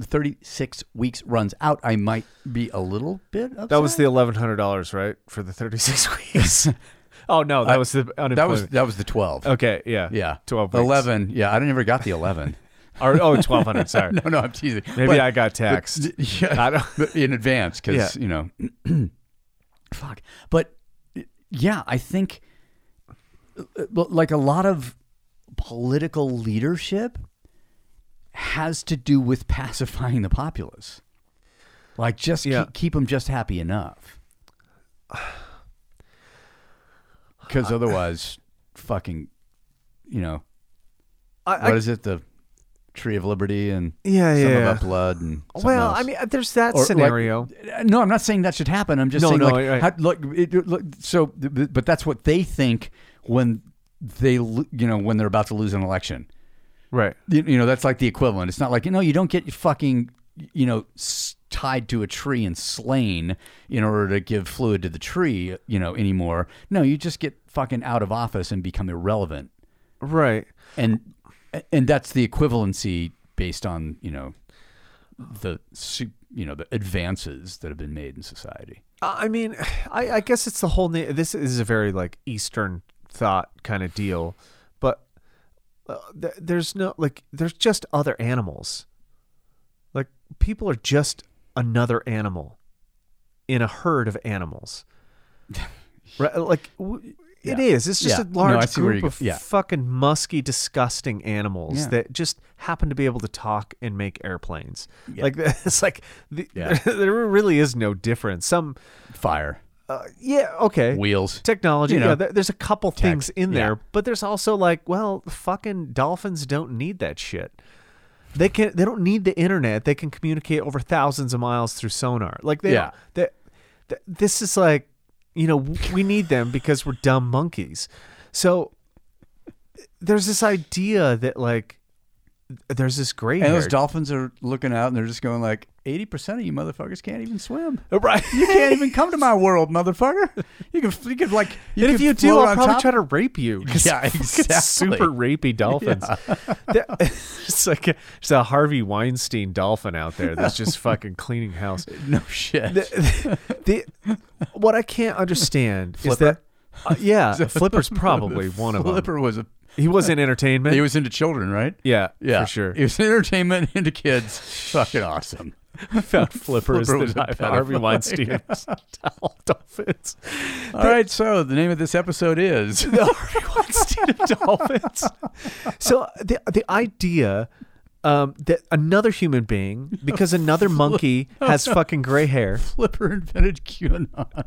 36 weeks runs out, I might be a little bit upset. that was the eleven hundred dollars, right, for the thirty six weeks. oh no, that I- was the unemployment. that was that was the 12. okay. Yeah, Yeah. twelve. Weeks. 11. Yeah, I never got the 11. Or, oh, twelve hundred. Sorry, no, no, I'm teasing. maybe But- I got taxed. but- yeah, I in advance cuz, Yeah. you know, fuck. But yeah, I think uh, like a lot of political leadership has to do with pacifying the populace. Like just Yeah. keep, keep them just happy enough. Because otherwise, fucking, you know, I, what is it? The Tree of Liberty and Yeah, some yeah. of Upload and well, else. I mean, uh, there's that Or, like, scenario. no, I'm not saying that should happen. I'm just No, saying, no, like, right. how, look, it, look, so, but that's what they think when they, you know, when they're about to lose an election. right. You, you know, that's like the equivalent. It's not like you know, you don't get fucking, you know, tied to a tree and slain in order to give fluid to the tree, you know, anymore. No, you just get fucking out of office and become irrelevant, Right. and and that's the equivalency based on you know the you know the advances that have been made in society. I mean, I, I guess it's the whole. Na- this is a very like Eastern thought kind of deal, but uh, th- there's no like there's just other animals. Like people are just another animal in a herd of animals. right? Like w- it Yeah. is. It's just Yeah. a large where group of Yeah. fucking musky, disgusting animals that just happen to be able to talk and make airplanes. Like it's like the, there really is no difference. Some Fire, uh, yeah, okay. wheels, Technology, You know, yeah, there's a couple things in there, but there's also like, well, fucking dolphins don't need that shit. They can they don't need the internet. They can communicate over thousands of miles through sonar. Like they, Yeah. they, th- this is like, you know, we need them because we're dumb monkeys. So there's this idea that like there's this gray and those dolphins are looking out and they're just going like, eighty percent of you motherfuckers can't even swim. right. You can't even come to my world, motherfucker. You can, you could like, you and if you do, I'll probably top- try to rape you. Yeah, exactly. Super rapey dolphins. They're- it's like a, it's a Harvey Weinstein dolphin out there that's just fucking cleaning house. No shit. The, the, what I can't understand is that, uh, yeah, Flipper's probably one of them. Flipper was a. He was in entertainment. He was into children, right? yeah, Yeah, for sure. He was entertainment into kids. Fucking awesome. found Flipper, Flipper the a Harvey. Weinstein dolphins. All right, so the name of this episode is the Harvey Weinstein of dolphins. So the the idea um, that another human being, because another monkey has fucking gray hair, Flipper invented QAnon.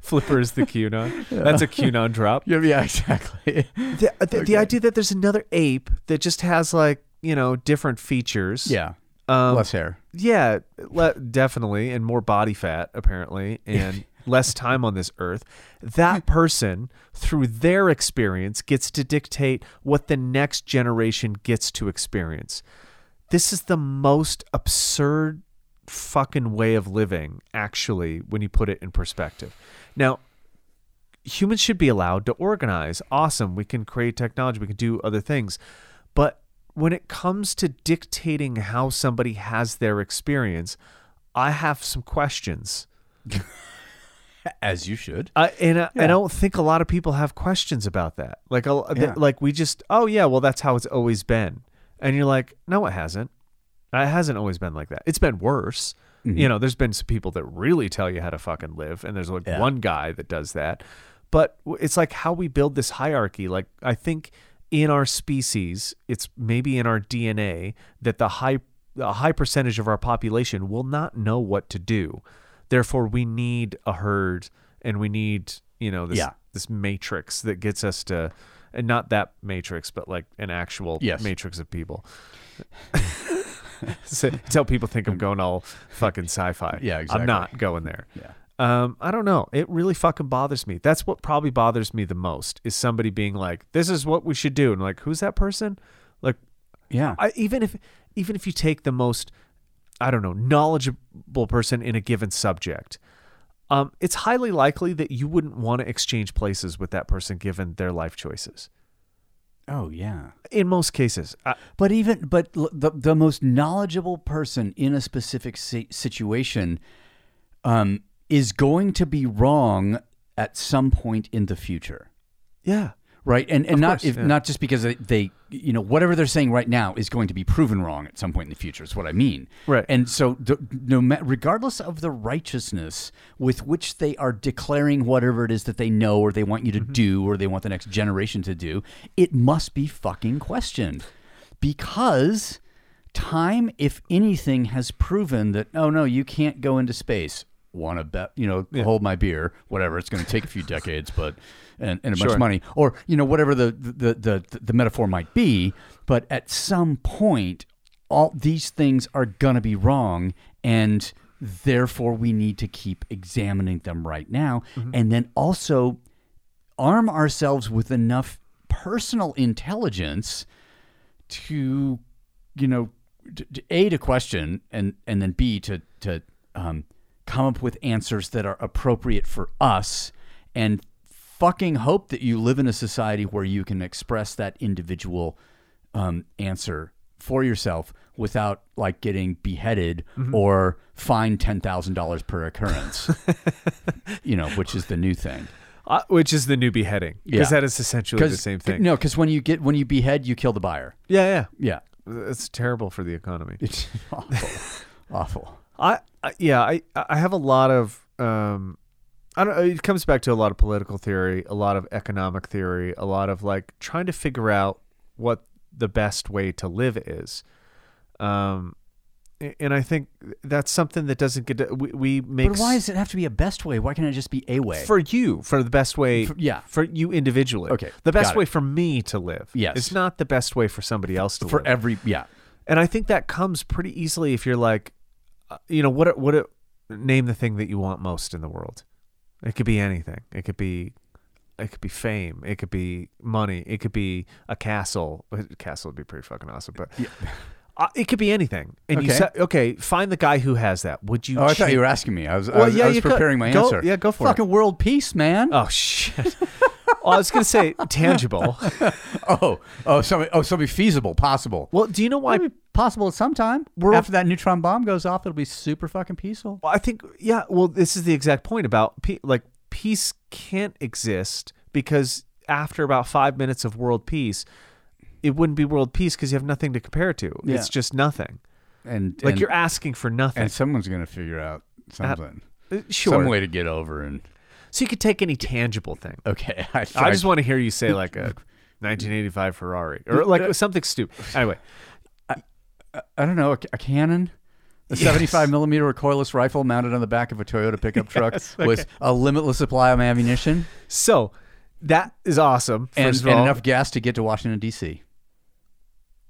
Flipper is the QAnon. That's a QAnon drop. Yeah, yeah, exactly. The, the, the idea that there's another ape that just has like you know different features. Yeah, Um, less hair. Yeah, le- definitely, and more body fat apparently, and less time on this earth. That person, through their experience, gets to dictate what the next generation gets to experience. This is the most absurd fucking way of living, actually, when you put it in perspective. Now, humans should be allowed to organize. Awesome. We can create technology, we can do other things. But when it comes to dictating how somebody has their experience, I have some questions. As you should. I, and I, Yeah. I don't think a lot of people have questions about that. Like, a, th- like we just, oh yeah, well that's how it's always been. And you're like, no, it hasn't. It hasn't always been like that. It's been worse. Mm-hmm. You know, there's been some people that really tell you how to fucking live, and there's like Yeah. one guy that does that. but it's like how we build this hierarchy. Like I think in our species, it's maybe in our DNA that the high a high percentage of our population will not know what to do. Therefore, we need a herd, and we need you know this Yeah. this matrix that gets us to, and not that matrix, but like an actual Yes. matrix of people. so, tell people think I'm going all fucking sci-fi. Yeah, exactly. I'm not going there. Yeah. Um, I don't know. It really fucking bothers me. That's what probably bothers me the most is somebody being like, "This is what we should do," and like, who's that person? Like, Yeah. I, even if even if you take the most, I don't know, knowledgeable person in a given subject, um, it's highly likely that you wouldn't want to exchange places with that person given their life choices. oh yeah. In most cases, I, But even but the the most knowledgeable person in a specific si- situation um, is going to be wrong at some point in the future. yeah, Right, and and Of not course, if, yeah. not just because they, they, you know, whatever they're saying right now is going to be proven wrong at some point in the future. Is what I mean. Right. And so, the, no, regardless of the righteousness with which they are declaring whatever it is that they know or they want you to Mm-hmm. do or they want the next generation to do, it must be fucking questioned, because time, if anything, has proven that oh no, you can't go into space. Want to bet? You know, hold my beer. Whatever. It's going to take a few decades, but and, and a bunch of money, or you know, whatever the the, the the the metaphor might be. But at some point, all these things are going to be wrong, and therefore we need to keep examining them right now, and then also arm ourselves with enough personal intelligence to you know to, to a to question and and then b to to um, come up with answers that are appropriate for us and fucking hope that you live in a society where you can express that individual um, answer for yourself without like getting beheaded or fined ten thousand dollars per occurrence. you know, which is the new thing. uh, which is the new beheading because Yeah. that is essentially the same thing. No, because when you get when you behead, you kill the buyer. Yeah, Yeah, yeah, it's terrible for the economy. it's awful, awful. I, I yeah, I I have a lot of um I don't it comes back to a lot of political theory, a lot of economic theory, a lot of like trying to figure out what the best way to live is. Um and I think that's something that doesn't get to, we, we make But why does it have to be a best way? Why can't it just be a way? for you for the best way For- yeah. for you individually Okay, the best way for me to live Yes. it's not the best way for somebody else to live. for live every yeah. and I think that comes pretty easily if you're like, Uh, you know, what what name the thing that you want most in the world. It could be anything. It could be, it could be fame. It could be money. It could be a castle. A castle would be pretty fucking awesome, but. Uh, it could be anything, and you Okay. say, "Okay, find the guy who has that." Would you? Oh, I thought you were asking me. I was. I Well, was, yeah, I was you could. preparing my Go- answer. yeah, go for it. Fucking world peace, man. Oh shit! well, I was gonna say tangible. oh, oh, so oh, so be feasible, possible. Well, do you know why? Might be possible at some time. We're- After that neutron bomb goes off, it'll be super fucking peaceful. Well, I think yeah. Well, this is the exact point about pe- like peace can't exist because after about five minutes of world peace, it wouldn't be world peace because you have nothing to compare it to. Yeah. It's just nothing. And Like and, you're asking for nothing. and someone's gonna figure out something, Uh, sure. some way to get over. And So you could take any tangible thing. okay, I, I just want to hear you say like a 1985 Ferrari or like something stupid. Anyway, I don't know, a, a cannon, a Yes. 75 millimeter recoilless rifle mounted on the back of a Toyota pickup truck with a limitless supply of ammunition so that is awesome. And, and enough gas to get to Washington D.C.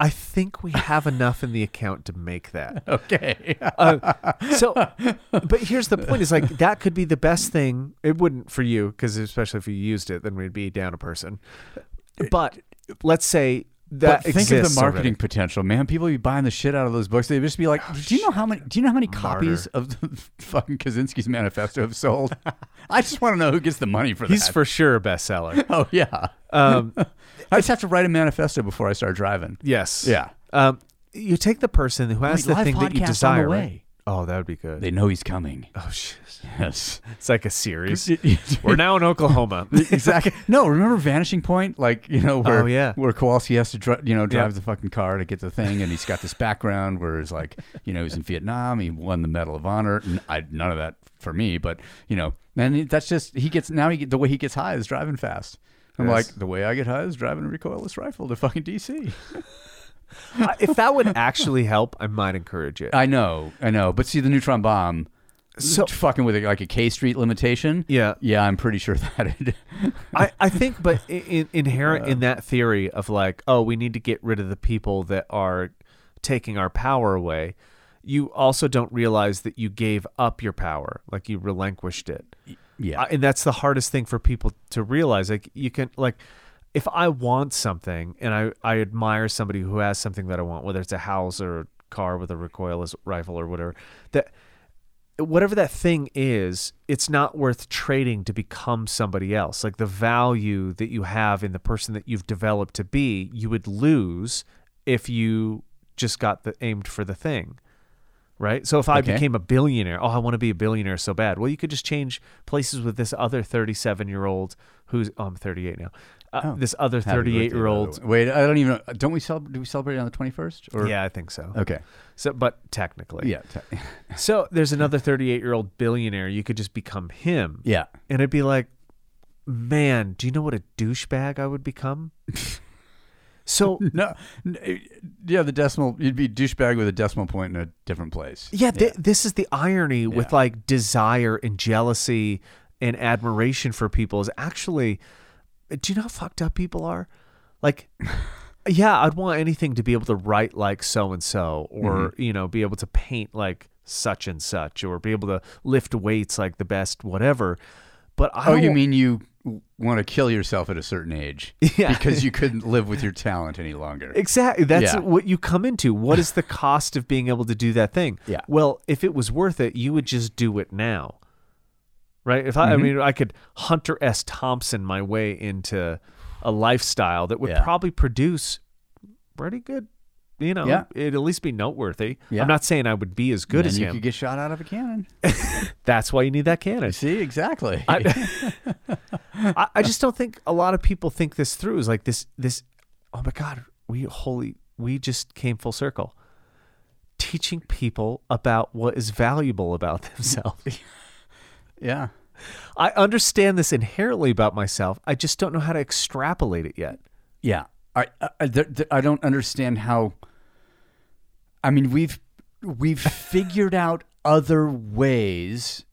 I think we have enough in the account to make that. Okay, Uh, so, but here's the point: is like that could be the best thing. It wouldn't for you, because especially if you used it, then we'd be down a person. But let's say that but think of the marketing already. potential, man. People be buying the shit out of those books. They'd just be like, "Do you know how many? Do you know how many copies of the fucking Kaczynski's manifesto have sold? I just want to know who gets the money for He's that." He's for sure a bestseller. oh yeah. Um, I just have to write a manifesto before I start driving. yes. Yeah. Um, you take the person who has Wait, the thing that you podcast on the desire. Right? Oh, that would be good. They know he's coming. oh shit! Yes. It's like a series. We're now in Oklahoma. exactly. No, remember Vanishing Point? Like you know oh, where Oh, yeah. where Kowalski has to dri- you know drive Yeah. the fucking car to get the thing, and he's got this background where it's like you know he's in Vietnam, he won the Medal of Honor. I none of that for me, but you know And that's just he gets now. He get, the way he gets high is driving fast. I'm Yes. like the way I get high is driving a recoilless rifle to fucking DC. I- if that would actually help, I might encourage it. I know, I know, but see the neutron bomb. So- fucking with like a K Street limitation. Yeah. yeah, I'm pretty sure that it. I, I think, but in, inherent in that theory of like, oh, we need to get rid of the people that are taking our power away, you also don't realize that you gave up your power, like you relinquished it. yeah, Uh, and that's the hardest thing for people to realize. Like you can like if I want something and I, I admire somebody who has something that I want, whether it's a house or a car with a recoilless rifle or whatever, that whatever that thing is, it's not worth trading to become somebody else. Like the value that you have in the person that you've developed to be, you would lose if you just got the aimed for the thing. Right? So if I Okay. became a billionaire, oh, I want to be a billionaire so bad. Well, you could just change places with this other 37 year old who's, oh, I'm 38 now. Uh, Oh, this other 38 year old. Wait, I don't even. know. Don't we celebrate? Do we celebrate on the 21st? Or Yeah, I think so. Okay. So, but technically, Yeah. te- So there's another 38 year old billionaire. You could just become him. Yeah. And it'd be like, man, do you know what a douchebag I would become? so No. eh, Yeah. The decimal. You'd be douchebag with a decimal point in a different place. yeah, thi- this is the irony with like desire and jealousy and admiration for people is actually, do you know how fucked up people are? Like, yeah, I'd want anything to be able to write like so and so, or Mm-hmm. you know, be able to paint like such and such, or be able to lift weights like the best, whatever. But I Oh, you mean you want to kill yourself at a certain age Yeah. because you couldn't live with your talent any longer? Exactly. That's Yeah. what you come into. What is the cost of being able to do that thing? Yeah. Well, if it was worth it, you would just do it now. Right? If I, I Mhm. mean, I could Hunter S. Thompson my way into a lifestyle that would Yeah. probably produce pretty good, you know, Yeah. it'd at least be noteworthy. Yeah. I'm not saying I would be as good as you him. could get shot out of a cannon. That's why you need that cannon. See, exactly. I, I, I just don't think a lot of people think this through. Is like this this oh my god, we holy we just came full circle. Teaching people about what is valuable about themselves. Yeah. I understand this inherently about myself. I just don't know how to extrapolate it yet. Yeah, I I, I don't understand how. I mean, we've we've figured out other ways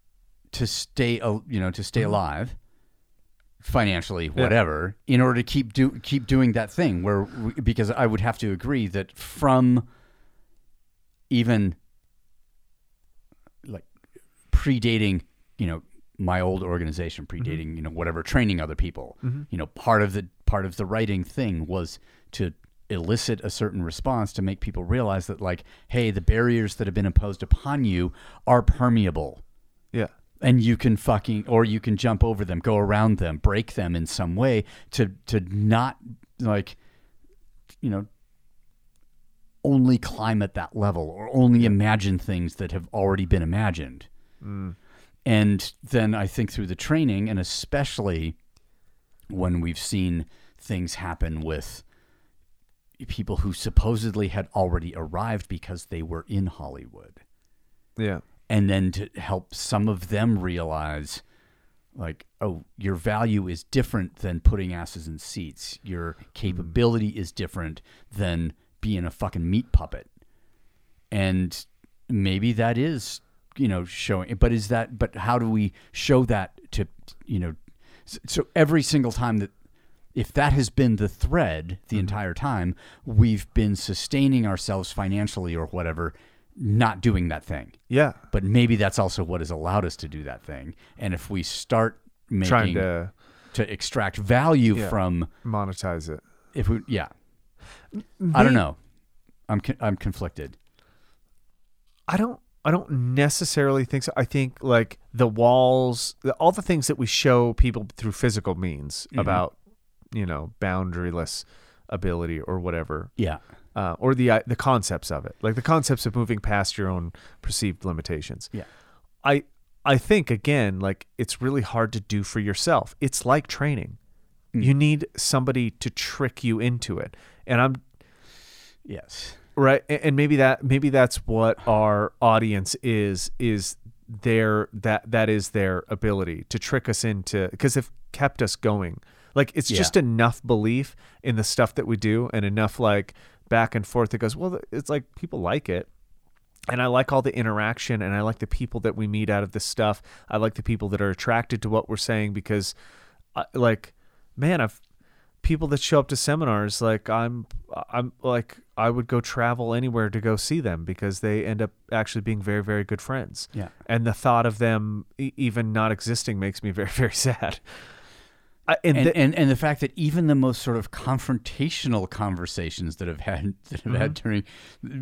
to stay, al- you know, to stay mm-hmm. alive, financially, whatever, in order to keep do keep doing that thing. Where we, because I would have to agree that from even like predating, you know, my old organization, mm-hmm. predating, you know, whatever training other people. Mm-hmm. You know, part of the part of the writing thing was to elicit a certain response to make people realize that like, hey, the barriers that have been imposed upon you are permeable. Yeah. And you can fucking or you can jump over them, go around them, break them in some way to to not like you know only climb at that level or only imagine things that have already been imagined. Mm. And then I think through the training, and especially when we've seen things happen with people who supposedly had already arrived because they were in Hollywood, Yeah. and then to help some of them realize, like, oh, your value is different than putting asses in seats. Your capability is different than being a fucking meat puppet. And maybe that is, you know, showing, but is that, but how do we show that to, you know, so every single time that, if that has been the thread the mm-hmm. entire time, we've been sustaining ourselves financially or whatever, not doing that thing Yeah. but maybe that's also what has allowed us to do that thing. And if we start making Trying to to extract value Yeah. from, monetize it. if we, yeah, I don't know, I'm I'm conflicted. I don't I don't necessarily think so. I think like the walls, the, all the things that we show people through physical means about, you know, boundaryless ability or whatever, Yeah, uh, or the uh, the concepts of it, like the concepts of moving past your own perceived limitations. yeah, I I think again, like it's really hard to do for yourself. It's like training. You need somebody to trick you into it, and I'm yes, right and maybe that maybe that's what our audience is is their that that is their ability to trick us into because they've kept us going. Like it's Yeah. just enough belief in the stuff that we do and enough like back and forth that goes, well, it's like people like it. And I like all the interaction and I like the people that we meet out of this stuff. I like the people that are attracted to what we're saying because I, like man, I've people that show up to seminars like I'm I'm like I would go travel anywhere to go see them because they end up actually being very very good friends. Yeah. And the thought of them e- even not existing makes me very very sad. I, and, and, the- and and the fact that even the most sort of confrontational conversations that have had that have had Mm-hmm. during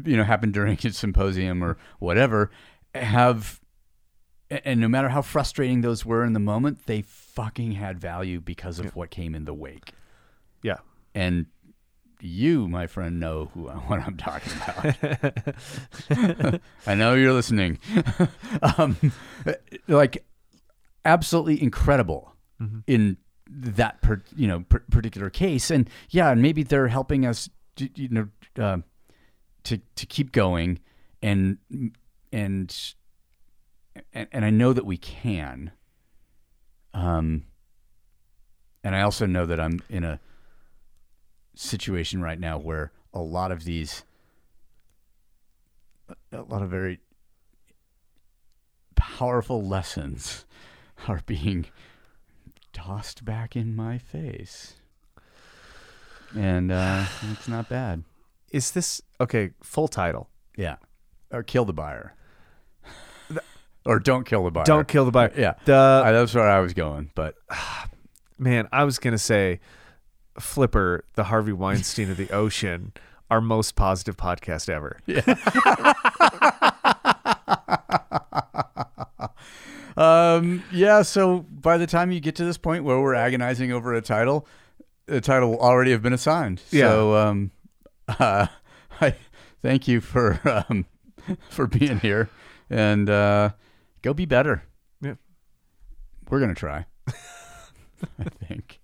you know happened during a symposium or whatever have and no matter how frustrating those were in the moment they fucking had value because of what came in the wake yeah. and you my friend know who what I'm talking about. I know you're listening. Um like absolutely incredible in that per, you know per, particular case. And yeah and maybe they're helping us to, you know uh, to to keep going and and and, and I know that we can. Um and I also know that I'm in a situation right now where a lot of these a lot of very powerful lessons are being tossed back in my face. And uh, it's not bad. Is this okay, full title. Yeah. Or kill the buyer. or don't kill the buyer. Don't kill the buyer. Yeah. The I, that's where I was going, but man, I was gonna say Flipper, the Harvey Weinstein of the ocean, our most positive podcast ever. Yeah. um, yeah. So by the time you get to this point where we're agonizing over a title, the title will already have been assigned. Yeah. So um, uh, I thank you for um, for being here, and uh, go be better. Yeah. We're gonna try. I think.